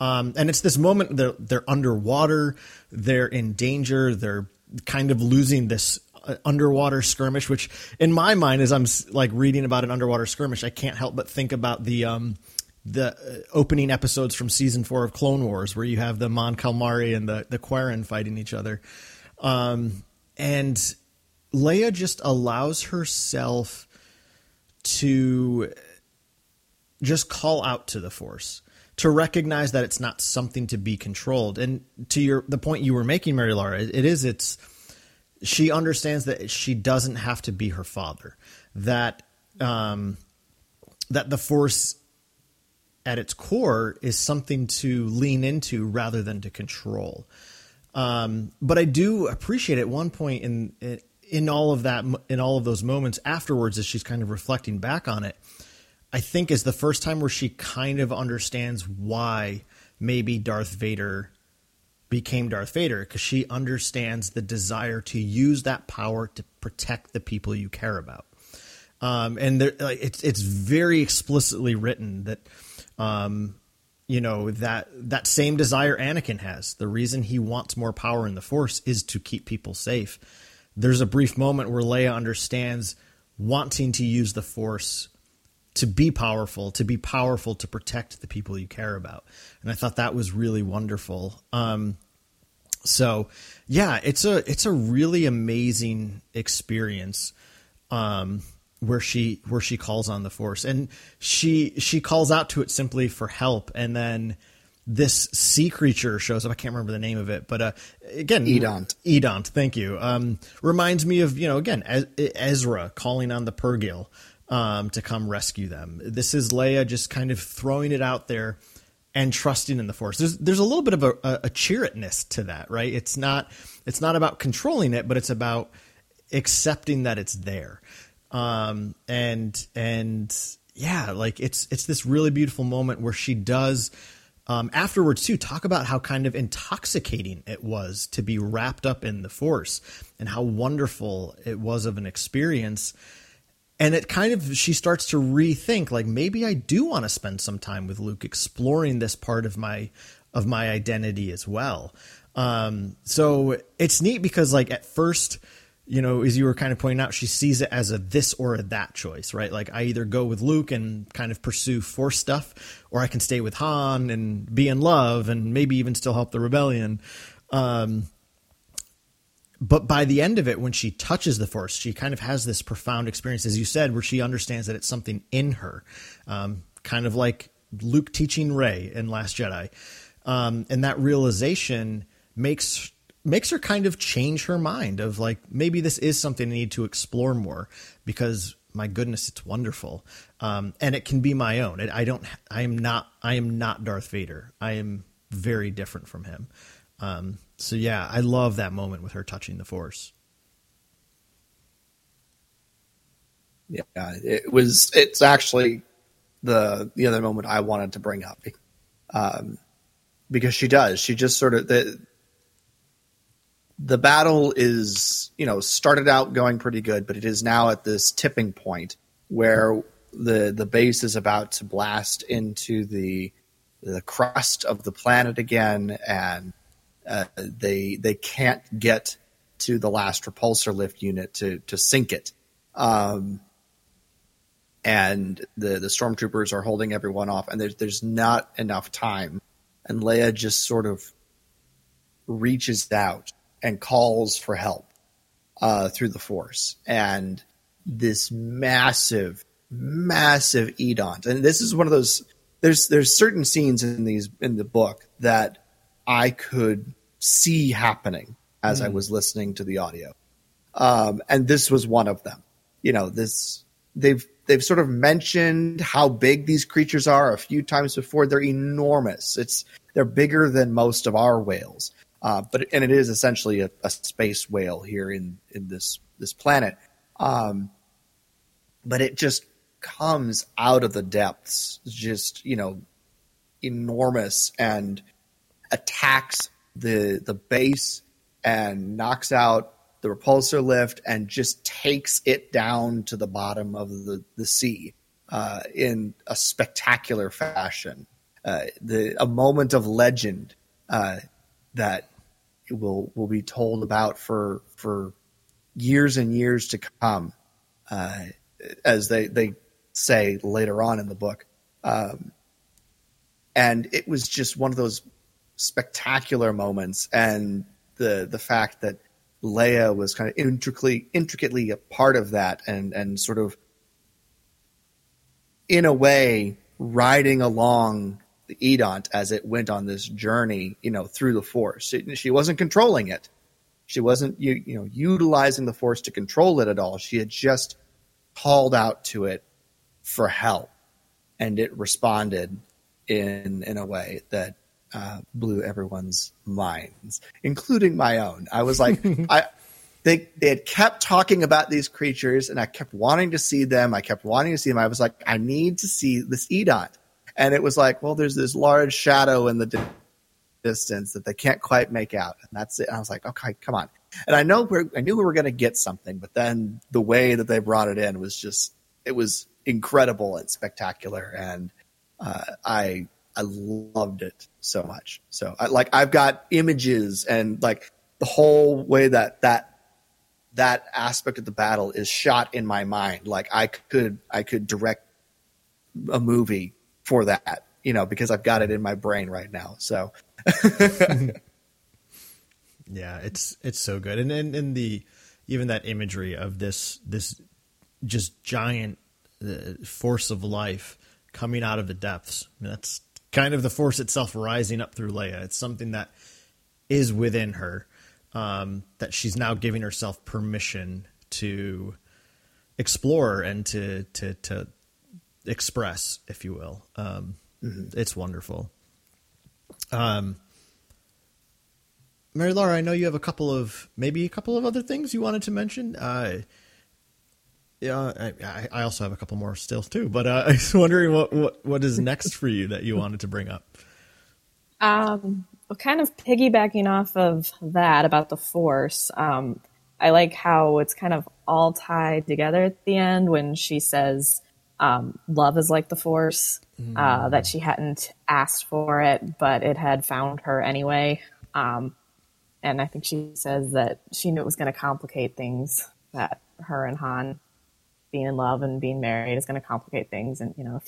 Um, and it's this moment they're, they're underwater, they're in danger, they're kind of losing this uh, underwater skirmish, which in my mind, as I'm like reading about an underwater skirmish, I can't help but think about the um, the uh, opening episodes from season four of Clone Wars, where you have the Mon Calamari and the the Quarren fighting each other, um, and Leia just allows herself to just call out to the Force to recognize that it's not something to be controlled. And to your the point you were making, MaryLara, it, it is it's she understands that she doesn't have to be her father. That um, that the force at its core is something to lean into rather than to control. Um, but I do appreciate at one point in in all of that in all of those moments afterwards, as she's kind of reflecting back on it, I think is the first time where she kind of understands why maybe Darth Vader became Darth Vader because she understands the desire to use that power to protect the people you care about. Um, and there, like, it's it's very explicitly written that um, you know that that same desire Anakin has. The reason he wants more power in the Force is to keep people safe. There's a brief moment where Leia understands wanting to use the Force to be powerful, to be powerful to protect the people you care about, and I thought that was really wonderful. Um, so yeah, it's a it's a really amazing experience. Um, where she where she calls on the force. And she she calls out to it simply for help. And then this sea creature shows up. I can't remember the name of it but uh again edont. Edont. Thank you. Um reminds me of you know again ezra calling on the purrgil um to come rescue them. This is leia just kind of throwing it out there and trusting in the force. There's there's a little bit of a, a, a cheeritness to that right? It's not it's not about controlling it but it's about accepting that it's there. Um, and and yeah, like it's it's this really beautiful moment where she does um, afterwards too talk about how kind of intoxicating it was to be wrapped up in the force and how wonderful it was of an experience and it kind of she starts to rethink like maybe i do want to spend some time with luke exploring this part of my of my identity as well um, so it's neat because like at first you know, as you were kind of pointing out, she sees it as a this or a that choice, right? Like I either go with Luke and kind of pursue force stuff, or I can stay with Han and be in love and maybe even still help the rebellion. Um, but by the end of it, when she touches the force, she kind of has this profound experience, as you said, where she understands that it's something in her, um, kind of like Luke teaching Rey in Last Jedi. Um, and that realization makes makes her kind of change her mind of like maybe this is something I need to explore more because my goodness, it's wonderful, um, and it can be my own. It, I don't. I am not. I am not Darth Vader. I am very different from him. Um, so yeah, I love that moment with her touching the Force. Yeah, it was. It's actually the the other moment I wanted to bring up, um, because she does. She just sort of the the battle is, you know, started out going pretty good, but it is now at this tipping point where the the base is about to blast into the the crust of the planet again, and uh, they they can't get to the last repulsor lift unit to to sink it. Um, and the the stormtroopers are holding everyone off, and there's there's not enough time, and Leia just sort of reaches out and calls for help uh, through the force. And this massive, massive Edont. And this is one of those there's there's certain scenes in these in the book that I could see happening as mm. I was listening to the audio. Um, and this was one of them. You know, this they've they've sort of mentioned how big these creatures are a few times before. They're enormous. It's they're bigger than most of our whales. Uh, but and it is essentially a, a, space whale here in in this this planet. Um, but it just comes out of the depths, just you know, enormous and attacks the the base and knocks out the repulsor lift and just takes it down to the bottom of the the sea uh, in a spectacular fashion. Uh, the a moment of legend uh, that will will be told about for for years and years to come, uh, as they they say later on in the book. Um, and it was just one of those spectacular moments, and the the fact that Leia was kind of intricately intricately a part of that, and and sort of in a way riding along the Edont as it went on this journey, you know, through the Force. She, she wasn't controlling it. She wasn't, you, you know, utilizing the Force to control it at all. She had just called out to it for help, and it responded in in a way that uh, blew everyone's minds, including my own. I was like, I. They, they had kept talking about these creatures and I kept wanting to see them. I kept wanting to see them. I was like, I need to see this Edont and it was like, well, there's this large shadow in the di- distance that they can't quite make out, and that's it. And I was like, okay, come on. And I know we're, I knew we were going to get something, but then the way that they brought it in was just, it was incredible and spectacular, and uh, I I loved it so much. So I, like I've got images and like the whole way that that that aspect of the battle is shot in my mind. Like I could I could direct a movie for that, you know, because I've got it in my brain right now. So yeah, it's it's so good, and and, and the even that imagery of this this just giant uh, force of life coming out of the depths. I mean, that's kind of the force itself rising up through Leia. It's something that is within her um, that she's now giving herself permission to explore and to to to express, if you will. Um, mm-hmm. It's wonderful. Um, MaryLara, I know you have a couple of maybe a couple of other things you wanted to mention. Uh, yeah, I, I, also have a couple more still too, but uh, I was wondering what, what what is next for you that you wanted to bring up. Um, well, kind of piggybacking off of that about the force. Um, I like how it's kind of all tied together at the end when she says, um, "Love is like the force." Mm. Uh, that she hadn't asked for it, but it had found her anyway. Um, and I think she says that she knew it was going to complicate things. That her and Han being in love and being married is going to complicate things. And you know,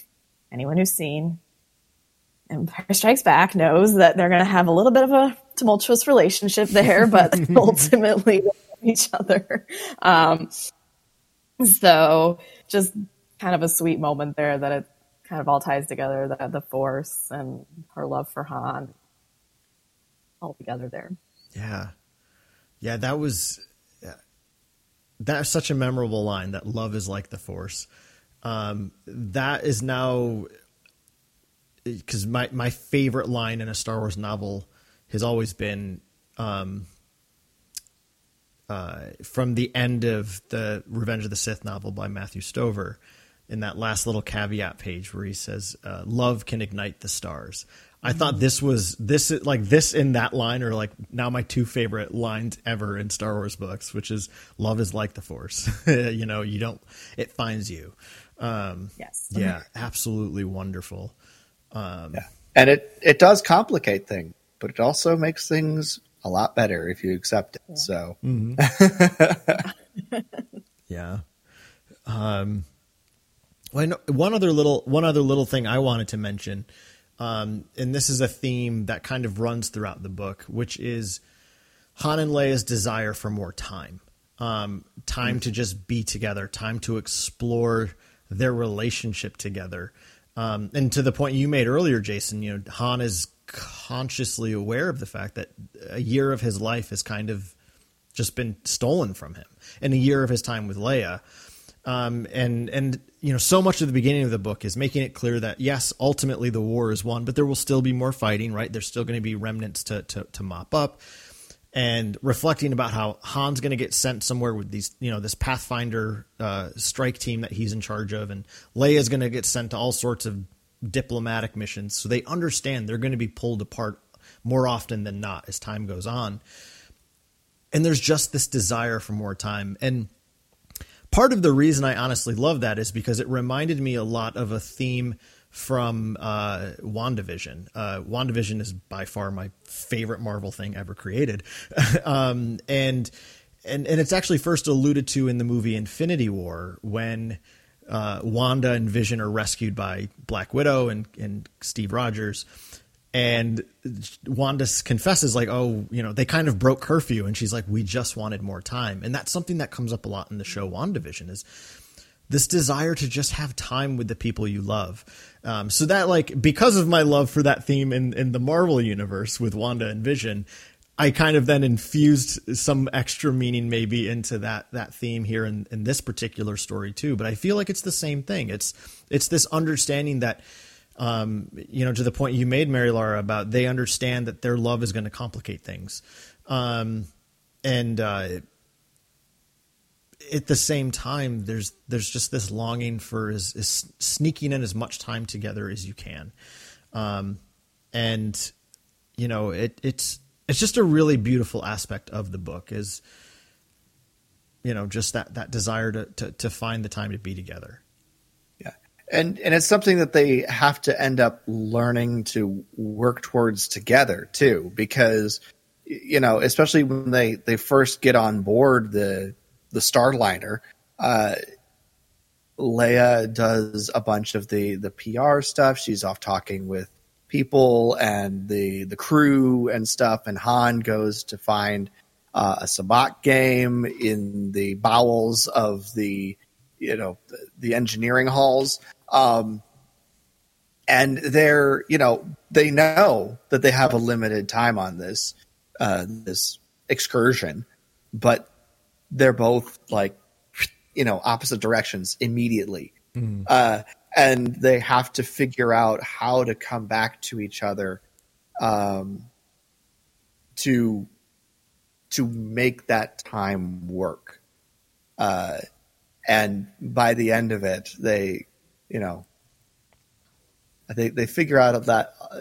anyone who's seen Empire Strikes Back knows that they're going to have a little bit of a tumultuous relationship there, but ultimately each other. Um, so just kind of a sweet moment there that it kind of all ties together, the, the Force and her love for Han all together there. Yeah. Yeah, that was that's such a memorable line that love is like the force. Um, that is now because my my favorite line in a Star Wars novel has always been um, uh, from the end of the Revenge of the Sith novel by Matthew Stover. In that last little caveat page where he says, uh, "Love can ignite the stars," I thought this was this like this in that line are like now my two favorite lines ever in Star Wars books, which is "Love is like the Force." you know, you don't it finds you. Um, yes. Yeah, absolutely wonderful. Um, yeah, and it it does complicate things, but it also makes things a lot better if you accept it. Yeah. So. Mm-hmm. yeah. Um. Well, one other little one other little thing I wanted to mention um, and this is a theme that kind of runs throughout the book, which is Han and Leia's desire for more time. Um, time mm-hmm. to just be together, time to explore their relationship together. Um, and to the point you made earlier, Jason, you know, Han is consciously aware of the fact that a year of his life has kind of just been stolen from him, and a year of his time with Leia. Um, and and you know, so much of the beginning of the book is making it clear that yes, ultimately the war is won, but there will still be more fighting. Right? There's still going to be remnants to to, to mop up, and reflecting about how Han's going to get sent somewhere with these, you know, this Pathfinder uh, strike team that he's in charge of, and Leia's going to get sent to all sorts of diplomatic missions. So they understand they're going to be pulled apart more often than not as time goes on. And there's just this desire for more time. And part of the reason I honestly love that is because it reminded me a lot of a theme from uh, WandaVision. Uh, WandaVision is by far my favorite Marvel thing ever created. um, and, and, and it's actually first alluded to in the movie Infinity War when uh, Wanda and Vision are rescued by Black Widow and, and Steve Rogers and Wanda confesses like, "Oh, you know, they kind of broke curfew," and she's like, "We just wanted more time," and that's something that comes up a lot in the show WandaVision is this desire to just have time with the people you love. Um, so that like because of my love for that theme in in the Marvel universe with Wanda and Vision. I kind of then infused some extra meaning maybe into that that theme here in, in this particular story too. But I feel like it's the same thing. It's it's this understanding that um, you know, to the point you made, MaryLara, about they understand that their love is going to complicate things. Um, and uh, at the same time, there's there's just this longing for is, is sneaking in as much time together as you can. Um, and you know, it, it's it's just a really beautiful aspect of the book is you know just that that desire to, to to find the time to be together and and it's something that they have to end up learning to work towards together too because you know especially when they they first get on board the the starliner uh leia does a bunch of the the pr stuff. She's off talking with people and the the crew and stuff and han goes to find uh, a sabacc game in the bowels of the you know the, the engineering halls um, and they're, you know, they know that they have a limited time on this, uh, this excursion, but they're both like, you know, opposite directions immediately. Mm. Uh, and they have to figure out how to come back to each other, um, to, to make that time work. Uh, and by the end of it, they you know, I think they figure out that uh,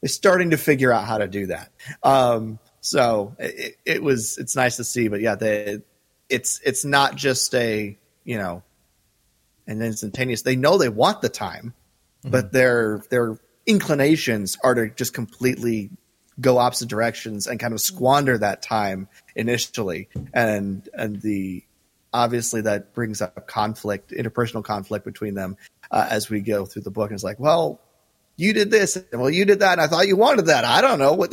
they're starting to figure out how to do that. Um, so it, it, was it's nice to see, but yeah, they it's it's not just a you know an instantaneous. They know they want the time, mm-hmm. but their their inclinations are to just completely go opposite directions and kind of squander that time initially and and the obviously that brings up conflict, interpersonal conflict between them uh, as we go through the book. And it's like, well, you did this, and well, you did that, and I thought you wanted that. I don't know what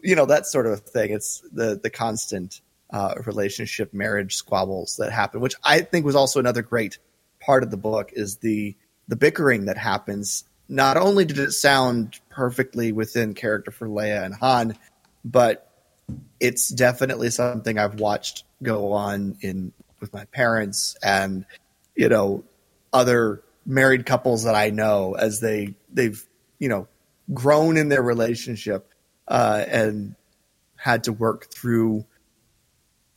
you know, that sort of thing. It's the the constant uh, relationship, marriage squabbles that happen, which I think was also another great part of the book is the the bickering that happens. Not only did it sound perfectly within character for Leia and Han, but it's definitely something I've watched go on in with my parents and you know other married couples that I know as they they've you know grown in their relationship uh, and had to work through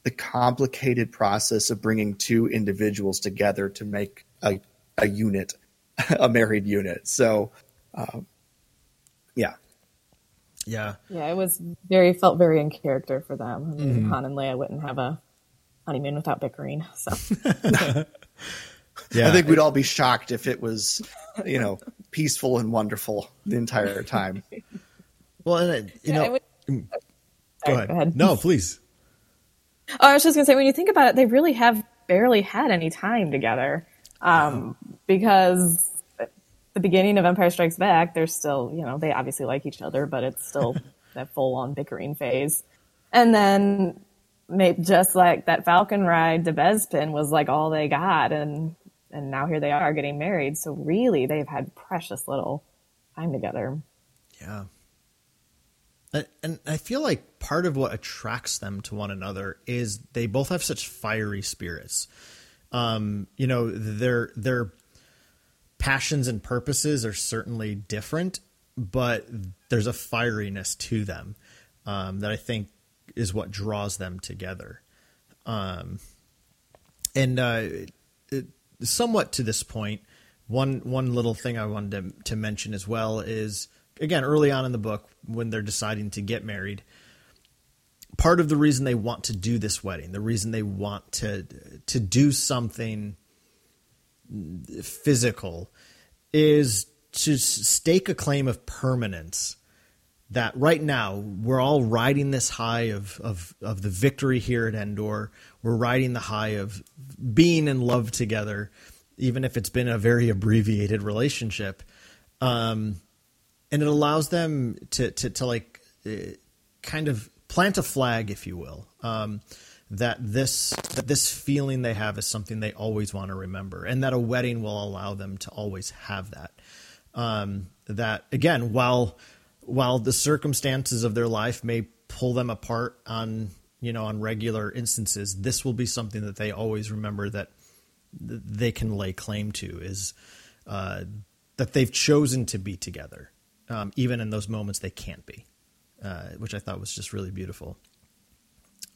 the complicated process of bringing two individuals together to make a, a unit, a married unit. So, um, yeah. Yeah. Yeah, it was very, felt very in character for them. I mean, mm-hmm. Han and Leia wouldn't have a honeymoon without bickering. So, yeah, I think we'd all be shocked if it was, you know, peaceful and wonderful the entire time. Well, and you know, would, mm, go, sorry, ahead. go ahead. No, please. Oh, I was just gonna say, when you think about it, they really have barely had any time together, um, because the beginning of Empire Strikes Back, they're still, you know, they obviously like each other, but it's still that full on bickering phase. And then made just like that Falcon ride to Bespin was like all they got, and and now here they are getting married. So really, they've had precious little time together. Yeah. And I feel like part of what attracts them to one another is they both have such fiery spirits. Um, you know, their their passions and purposes are certainly different, but there's a fieriness to them um, that I think is what draws them together. Um, and uh, it, somewhat to this point, one one little thing I wanted to, to mention as well is again early on in the book when they're deciding to get married. Part of the reason they want to do this wedding, the reason they want to to do something physical, is to stake a claim of permanence that right now we're all riding this high of, of, of the victory here at Endor. We're riding the high of being in love together, even if it's been a very abbreviated relationship. Um, and it allows them to, to, to like uh, kind of plant a flag, if you will, um, that this that this feeling they have is something they always want to remember, and that a wedding will allow them to always have that. Um, that again, while while the circumstances of their life may pull them apart on you know on regular instances this will be something that they always remember that they can lay claim to is uh, that they've chosen to be together um, even in those moments they can't be uh, which i thought was just really beautiful.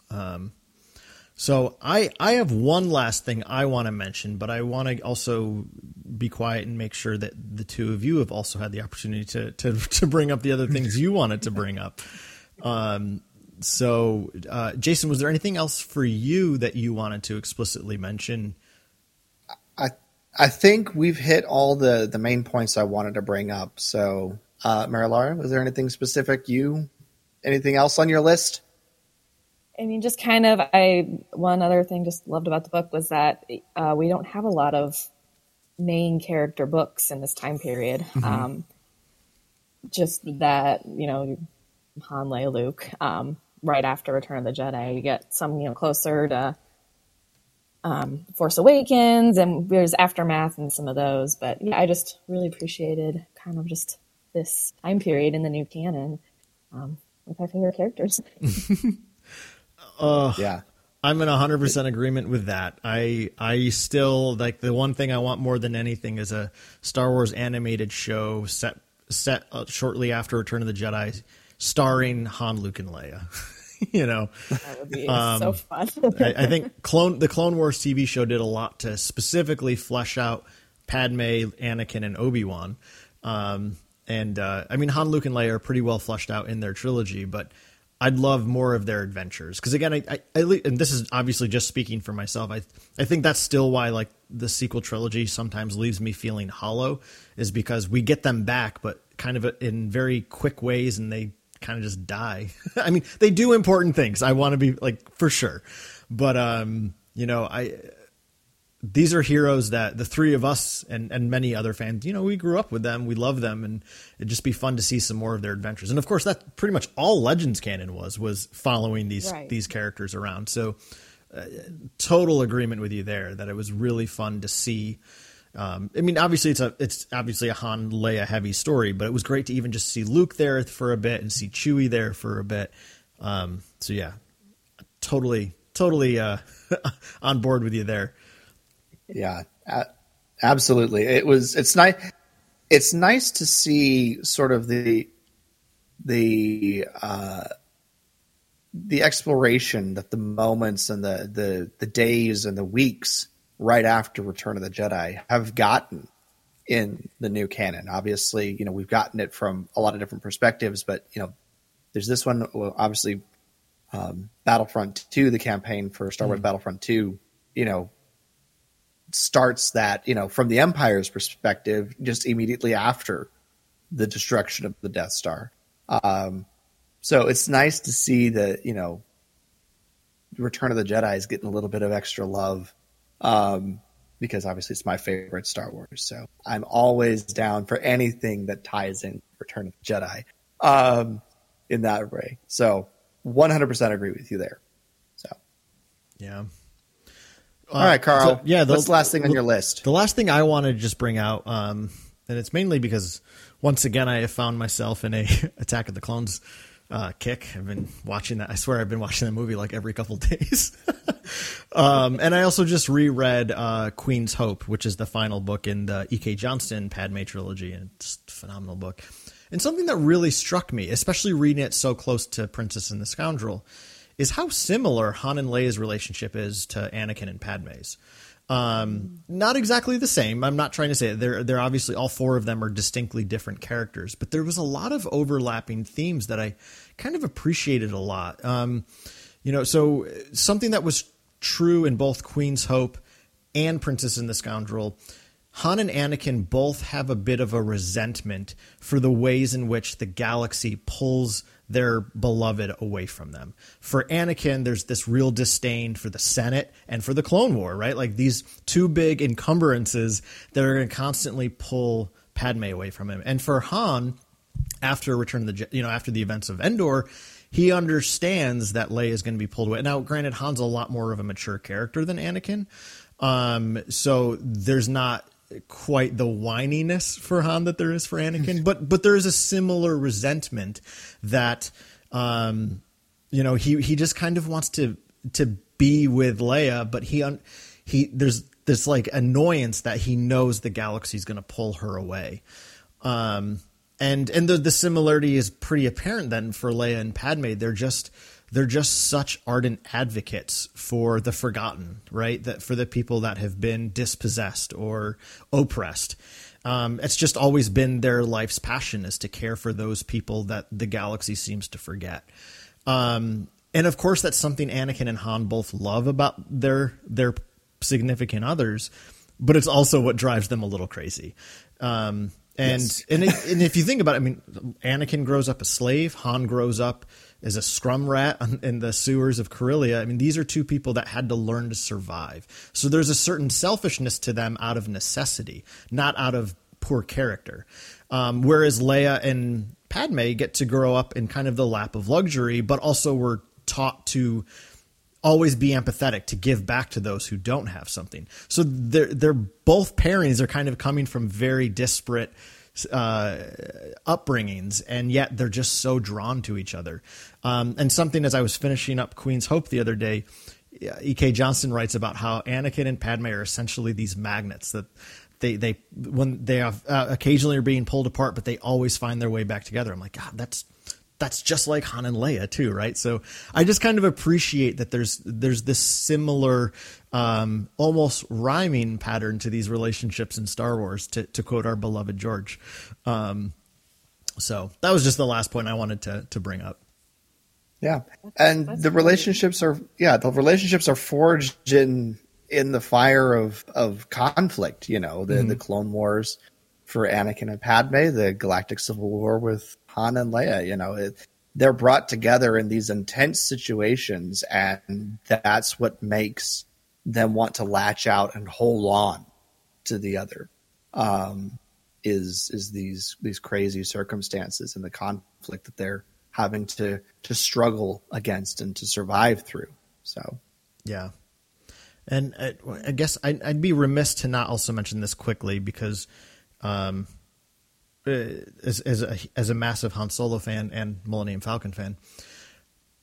Um, so I I have one last thing I want to mention, but I want to also be quiet and make sure that the two of you have also had the opportunity to to, to bring up the other things you wanted to bring up. Um, so, uh, Jason, was there anything else for you that you wanted to explicitly mention? I I think we've hit all the the main points I wanted to bring up. So, uh, MaryLara, was there anything specific you, anything else on your list? I mean, just kind of. I one other thing just loved about the book was that uh, we don't have a lot of main character books in this time period. Mm-hmm. Um, just that you know, Han, Leia, Luke. Um, right after Return of the Jedi, you get some you know closer to um, Force Awakens, and there's aftermath and some of those. But yeah, I just really appreciated kind of just this time period in the new canon um, with our favorite characters. uh, yeah. I'm in 100% agreement with that. I I still like the one thing I want more than anything is a Star Wars animated show set set uh, shortly after Return of the Jedi starring Han, Luke and Leia. you know, that would be um, so fun. I, I, think Clone the Clone Wars TV show did a lot to specifically flesh out Padme, Anakin, and Obi Wan. Um, and uh, I mean, Han, Luke, and Leia are pretty well fleshed out in their trilogy, but I'd love more of their adventures because again, I, I, I, and this is obviously just speaking for myself. I I think that's still why like the sequel trilogy sometimes leaves me feeling hollow, is because we get them back, but kind of in very quick ways, and they kind of just die. I mean, they do important things. I want to be like for sure, but um, you know, I these are heroes that the three of us and and many other fans, you know, we grew up with them, we love them, and it'd just be fun to see some more of their adventures. And of course, that pretty much all Legends canon was was following these right. these characters around. So, uh, total agreement with you there that it was really fun to see um, I mean, obviously it's a it's obviously a Han Leia heavy story, but it was great to even just see Luke there for a bit and see Chewie there for a bit. Um, so yeah, totally totally uh, on board with you there. Yeah, absolutely. It was it's nice it's nice to see sort of the the uh, the exploration that the moments and the the the days and the weeks right after Return of the Jedi have gotten in the new canon. Obviously, you know, we've gotten it from a lot of different perspectives, but you know, there's this one obviously um, Battlefront 2, the campaign for Star Wars mm. Battlefront 2, you know, starts that, you know, from the Empire's perspective, just immediately after the destruction of the Death Star. Um, so it's nice to see that, you know, Return of the Jedi is getting a little bit of extra love um, because obviously it's my favorite Star Wars. So I'm always down for anything that ties in Return of the Jedi um, in that way. So 100% agree with you there. So, yeah. All right, Karl. So, yeah, the, what's the last thing on your list? The last thing I wanted to just bring out, um, and it's mainly because once again I have found myself in a Attack of the Clones uh, kick. I've been watching that. I swear I've been watching that movie like every couple days. um, and I also just reread uh, Queen's Hope, which is the final book in the E.K. Johnston Padme trilogy, and it's a phenomenal book. And something that really struck me, especially reading it so close to Princess and the Scoundrel, is how similar Han and Leia's relationship is to Anakin and Padme's. Um, not exactly the same. I'm not trying to say it. They're they're obviously all four of them are distinctly different characters, but there was a lot of overlapping themes that I kind of appreciated a lot. Um, you know, so something that was true in both Queen's Hope and Princess and the Scoundrel. Han and Anakin both have a bit of a resentment for the ways in which the galaxy pulls their beloved away from them. For Anakin, there's this real disdain for the Senate and for the Clone War, right? Like these two big encumbrances that are going to constantly pull Padme away from him. And for Han, after Return of the you know after the events of Endor, he understands that Leia is going to be pulled away. Now, granted, Han's a lot more of a mature character than Anakin, um, so there's not quite the whininess for Han that there is for Anakin, but but there is a similar resentment that um, you know he he just kind of wants to to be with Leia, but he he there's this like annoyance that he knows the galaxy's going to pull her away. Um, and and the the similarity is pretty apparent then for Leia and Padme. They're just they're just such ardent advocates for the forgotten, right? That for the people that have been dispossessed or oppressed. Um, it's just always been their life's passion is to care for those people that the galaxy seems to forget. Um, and of course, that's something Anakin and Han both love about their their significant others. but it's also what drives them a little crazy. Um, and yes. and, it, and if you think about it, I mean, Anakin grows up a slave. Han grows up as a scrum rat in the sewers of Corellia. I mean, these are two people that had to learn to survive. So there's a certain selfishness to them out of necessity, not out of poor character. Um, whereas Leia and Padme get to grow up in kind of the lap of luxury, but also were taught to always be empathetic to give back to those who don't have something. So they're they're both pairings are kind of coming from very disparate uh, upbringings, and yet they're just so drawn to each other. Um, and something as I was finishing up Queen's Hope the other day, E.K. Johnston writes about how Anakin and Padme are essentially these magnets that they they when they have uh, occasionally are being pulled apart, but they always find their way back together. I'm like, God, that's that's just like Han and Leia too, right? So I just kind of appreciate that there's there's this similar, um, almost rhyming pattern to these relationships in Star Wars. To, to quote our beloved George, um, so that was just the last point I wanted to to bring up. Yeah, and That's the relationships are yeah the relationships are forged in in the fire of of conflict. You know the mm-hmm. the Clone Wars for Anakin and Padme, the Galactic Civil War with Han and Leia. You know, it, they're brought together in these intense situations, and that's what makes them want to latch out and hold on to the other. Um, is is these these crazy circumstances and the conflict that they're having to to struggle against and to survive through. So, yeah. And I, I guess I'd, I'd, be remiss to not also mention this quickly because um, uh, as as a, as a massive Han Solo fan and Millennium Falcon fan,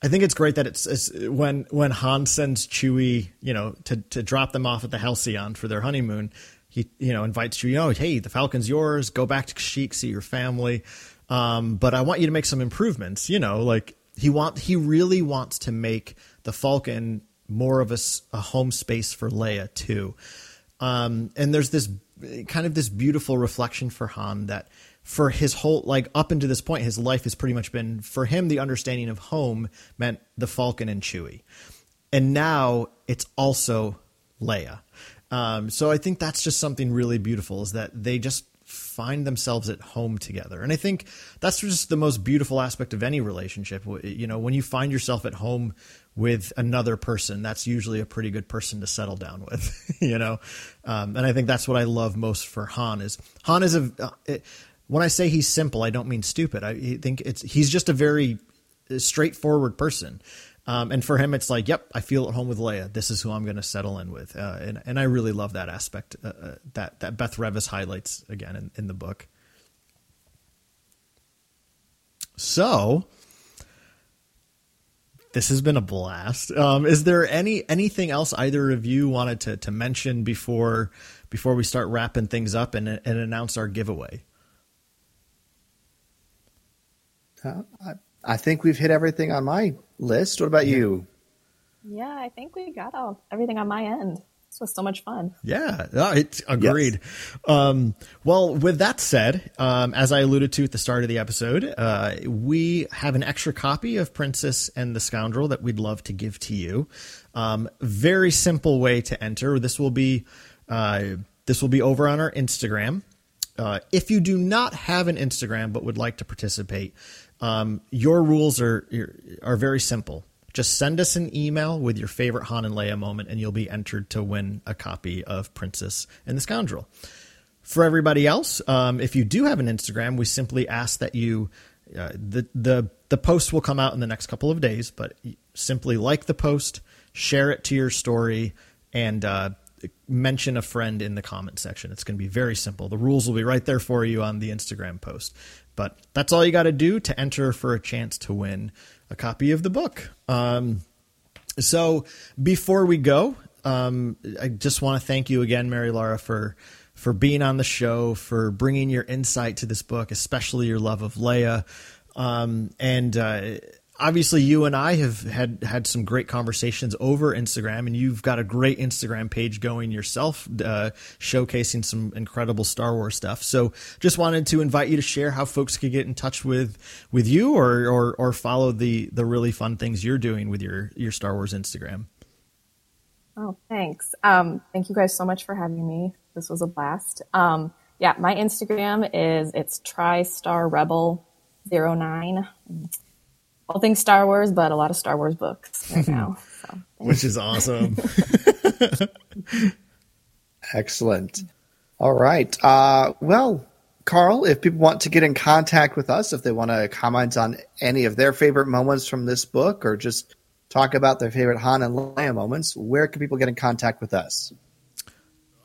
I think it's great that it's, it's, when when Han sends Chewie, you know, to to drop them off at the Halcyon for their honeymoon. He you know invites Chewie, oh hey, the Falcon's yours. Go back to Kashyyyk, see your family. Um, but I want you to make some improvements. You know, like he want he really wants to make the Falcon more of a, a home space for Leia too. Um, and there's this kind of this beautiful reflection for Han that for his whole like up until this point his life has pretty much been for him the understanding of home meant the Falcon and Chewie. And now it's also Leia. Um, so I think that's just something really beautiful is that they just find themselves at home together. And I think that's just the most beautiful aspect of any relationship. You know, when you find yourself at home with another person, that's usually a pretty good person to settle down with, you know? Um, and I think that's what I love most for Han is Han is a, uh, it, when I say he's simple, I don't mean stupid. I think it's, he's just a very straightforward person. Um, and for him, it's like, yep, I feel at home with Leia. This is who I'm going to settle in with. Uh, and, and I really love that aspect uh, uh, that, that Beth Revis highlights again in, in the book. So, this has been a blast. Um, is there any anything else either of you wanted to, to mention before before we start wrapping things up and, and announce our giveaway? Uh, I, I think we've hit everything on my list. What about you? Yeah, I think we got all everything on my end. This was so much fun. Yeah, it's agreed. Yes. Um, well, with that said, um, as I alluded to at the start of the episode, uh, we have an extra copy of Princess and the Scoundrel that we'd love to give to you. Um, very simple way to enter. This will be uh, this will be over on our Instagram. Uh, if you do not have an Instagram but would like to participate, um, your rules are are very simple. Just send us an email with your favorite Han and Leia moment, and you'll be entered to win a copy of Princess and the Scoundrel. For everybody else, um, if you do have an Instagram, we simply ask that you uh, the the the post will come out in the next couple of days, but simply like the post, share it to your story, and uh, mention a friend in the comment section. It's going to be very simple. The rules will be right there for you on the Instagram post. But that's all you got to do to enter for a chance to win a copy of the book. Um, so before we go, um, I just want to thank you again, MaryLara, for for being on the show, for bringing your insight to this book, especially your love of Leia. Um, and uh, obviously you and I have had had some great conversations over Instagram, and you've got a great Instagram page going yourself, uh, showcasing some incredible Star Wars stuff. So, just wanted to invite you to share how folks could get in touch with with you, or or, or follow the the really fun things you're doing with your your Star Wars Instagram. Oh, thanks. Um, thank you guys so much for having me. This was a blast. Um, yeah, my Instagram is it's TriStar Rebel 09. All things Star Wars, but a lot of Star Wars books right now. So, Which is awesome. Excellent. All right. Uh, well, Karl, if people want to get in contact with us, if they want to comment on any of their favorite moments from this book or just talk about their favorite Han and Leia moments, where can people get in contact with us?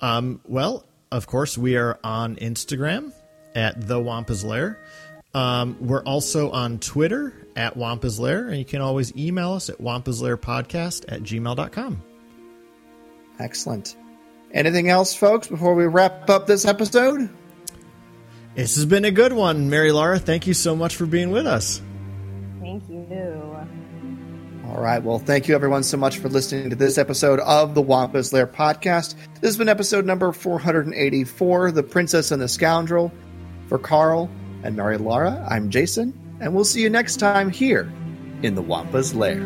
Um, well, of course, we are on Instagram at the Wampa's Lair. Um, we're also on Twitter at Wampa's Lair, and you can always email us at wampaslairpodcast at gmail.com. Excellent. Anything else, folks, before we wrap up this episode? This has been a good one. MaryLara, thank you so much for being with us. thank you. All right. Well, thank you everyone so much for listening to this episode of the Wampa's Lair podcast. This has been episode number 484, The Princess and the Scoundrel. For Karl and MaryLara, I'm Jason, and we'll see you next time here in the Wampa's Lair.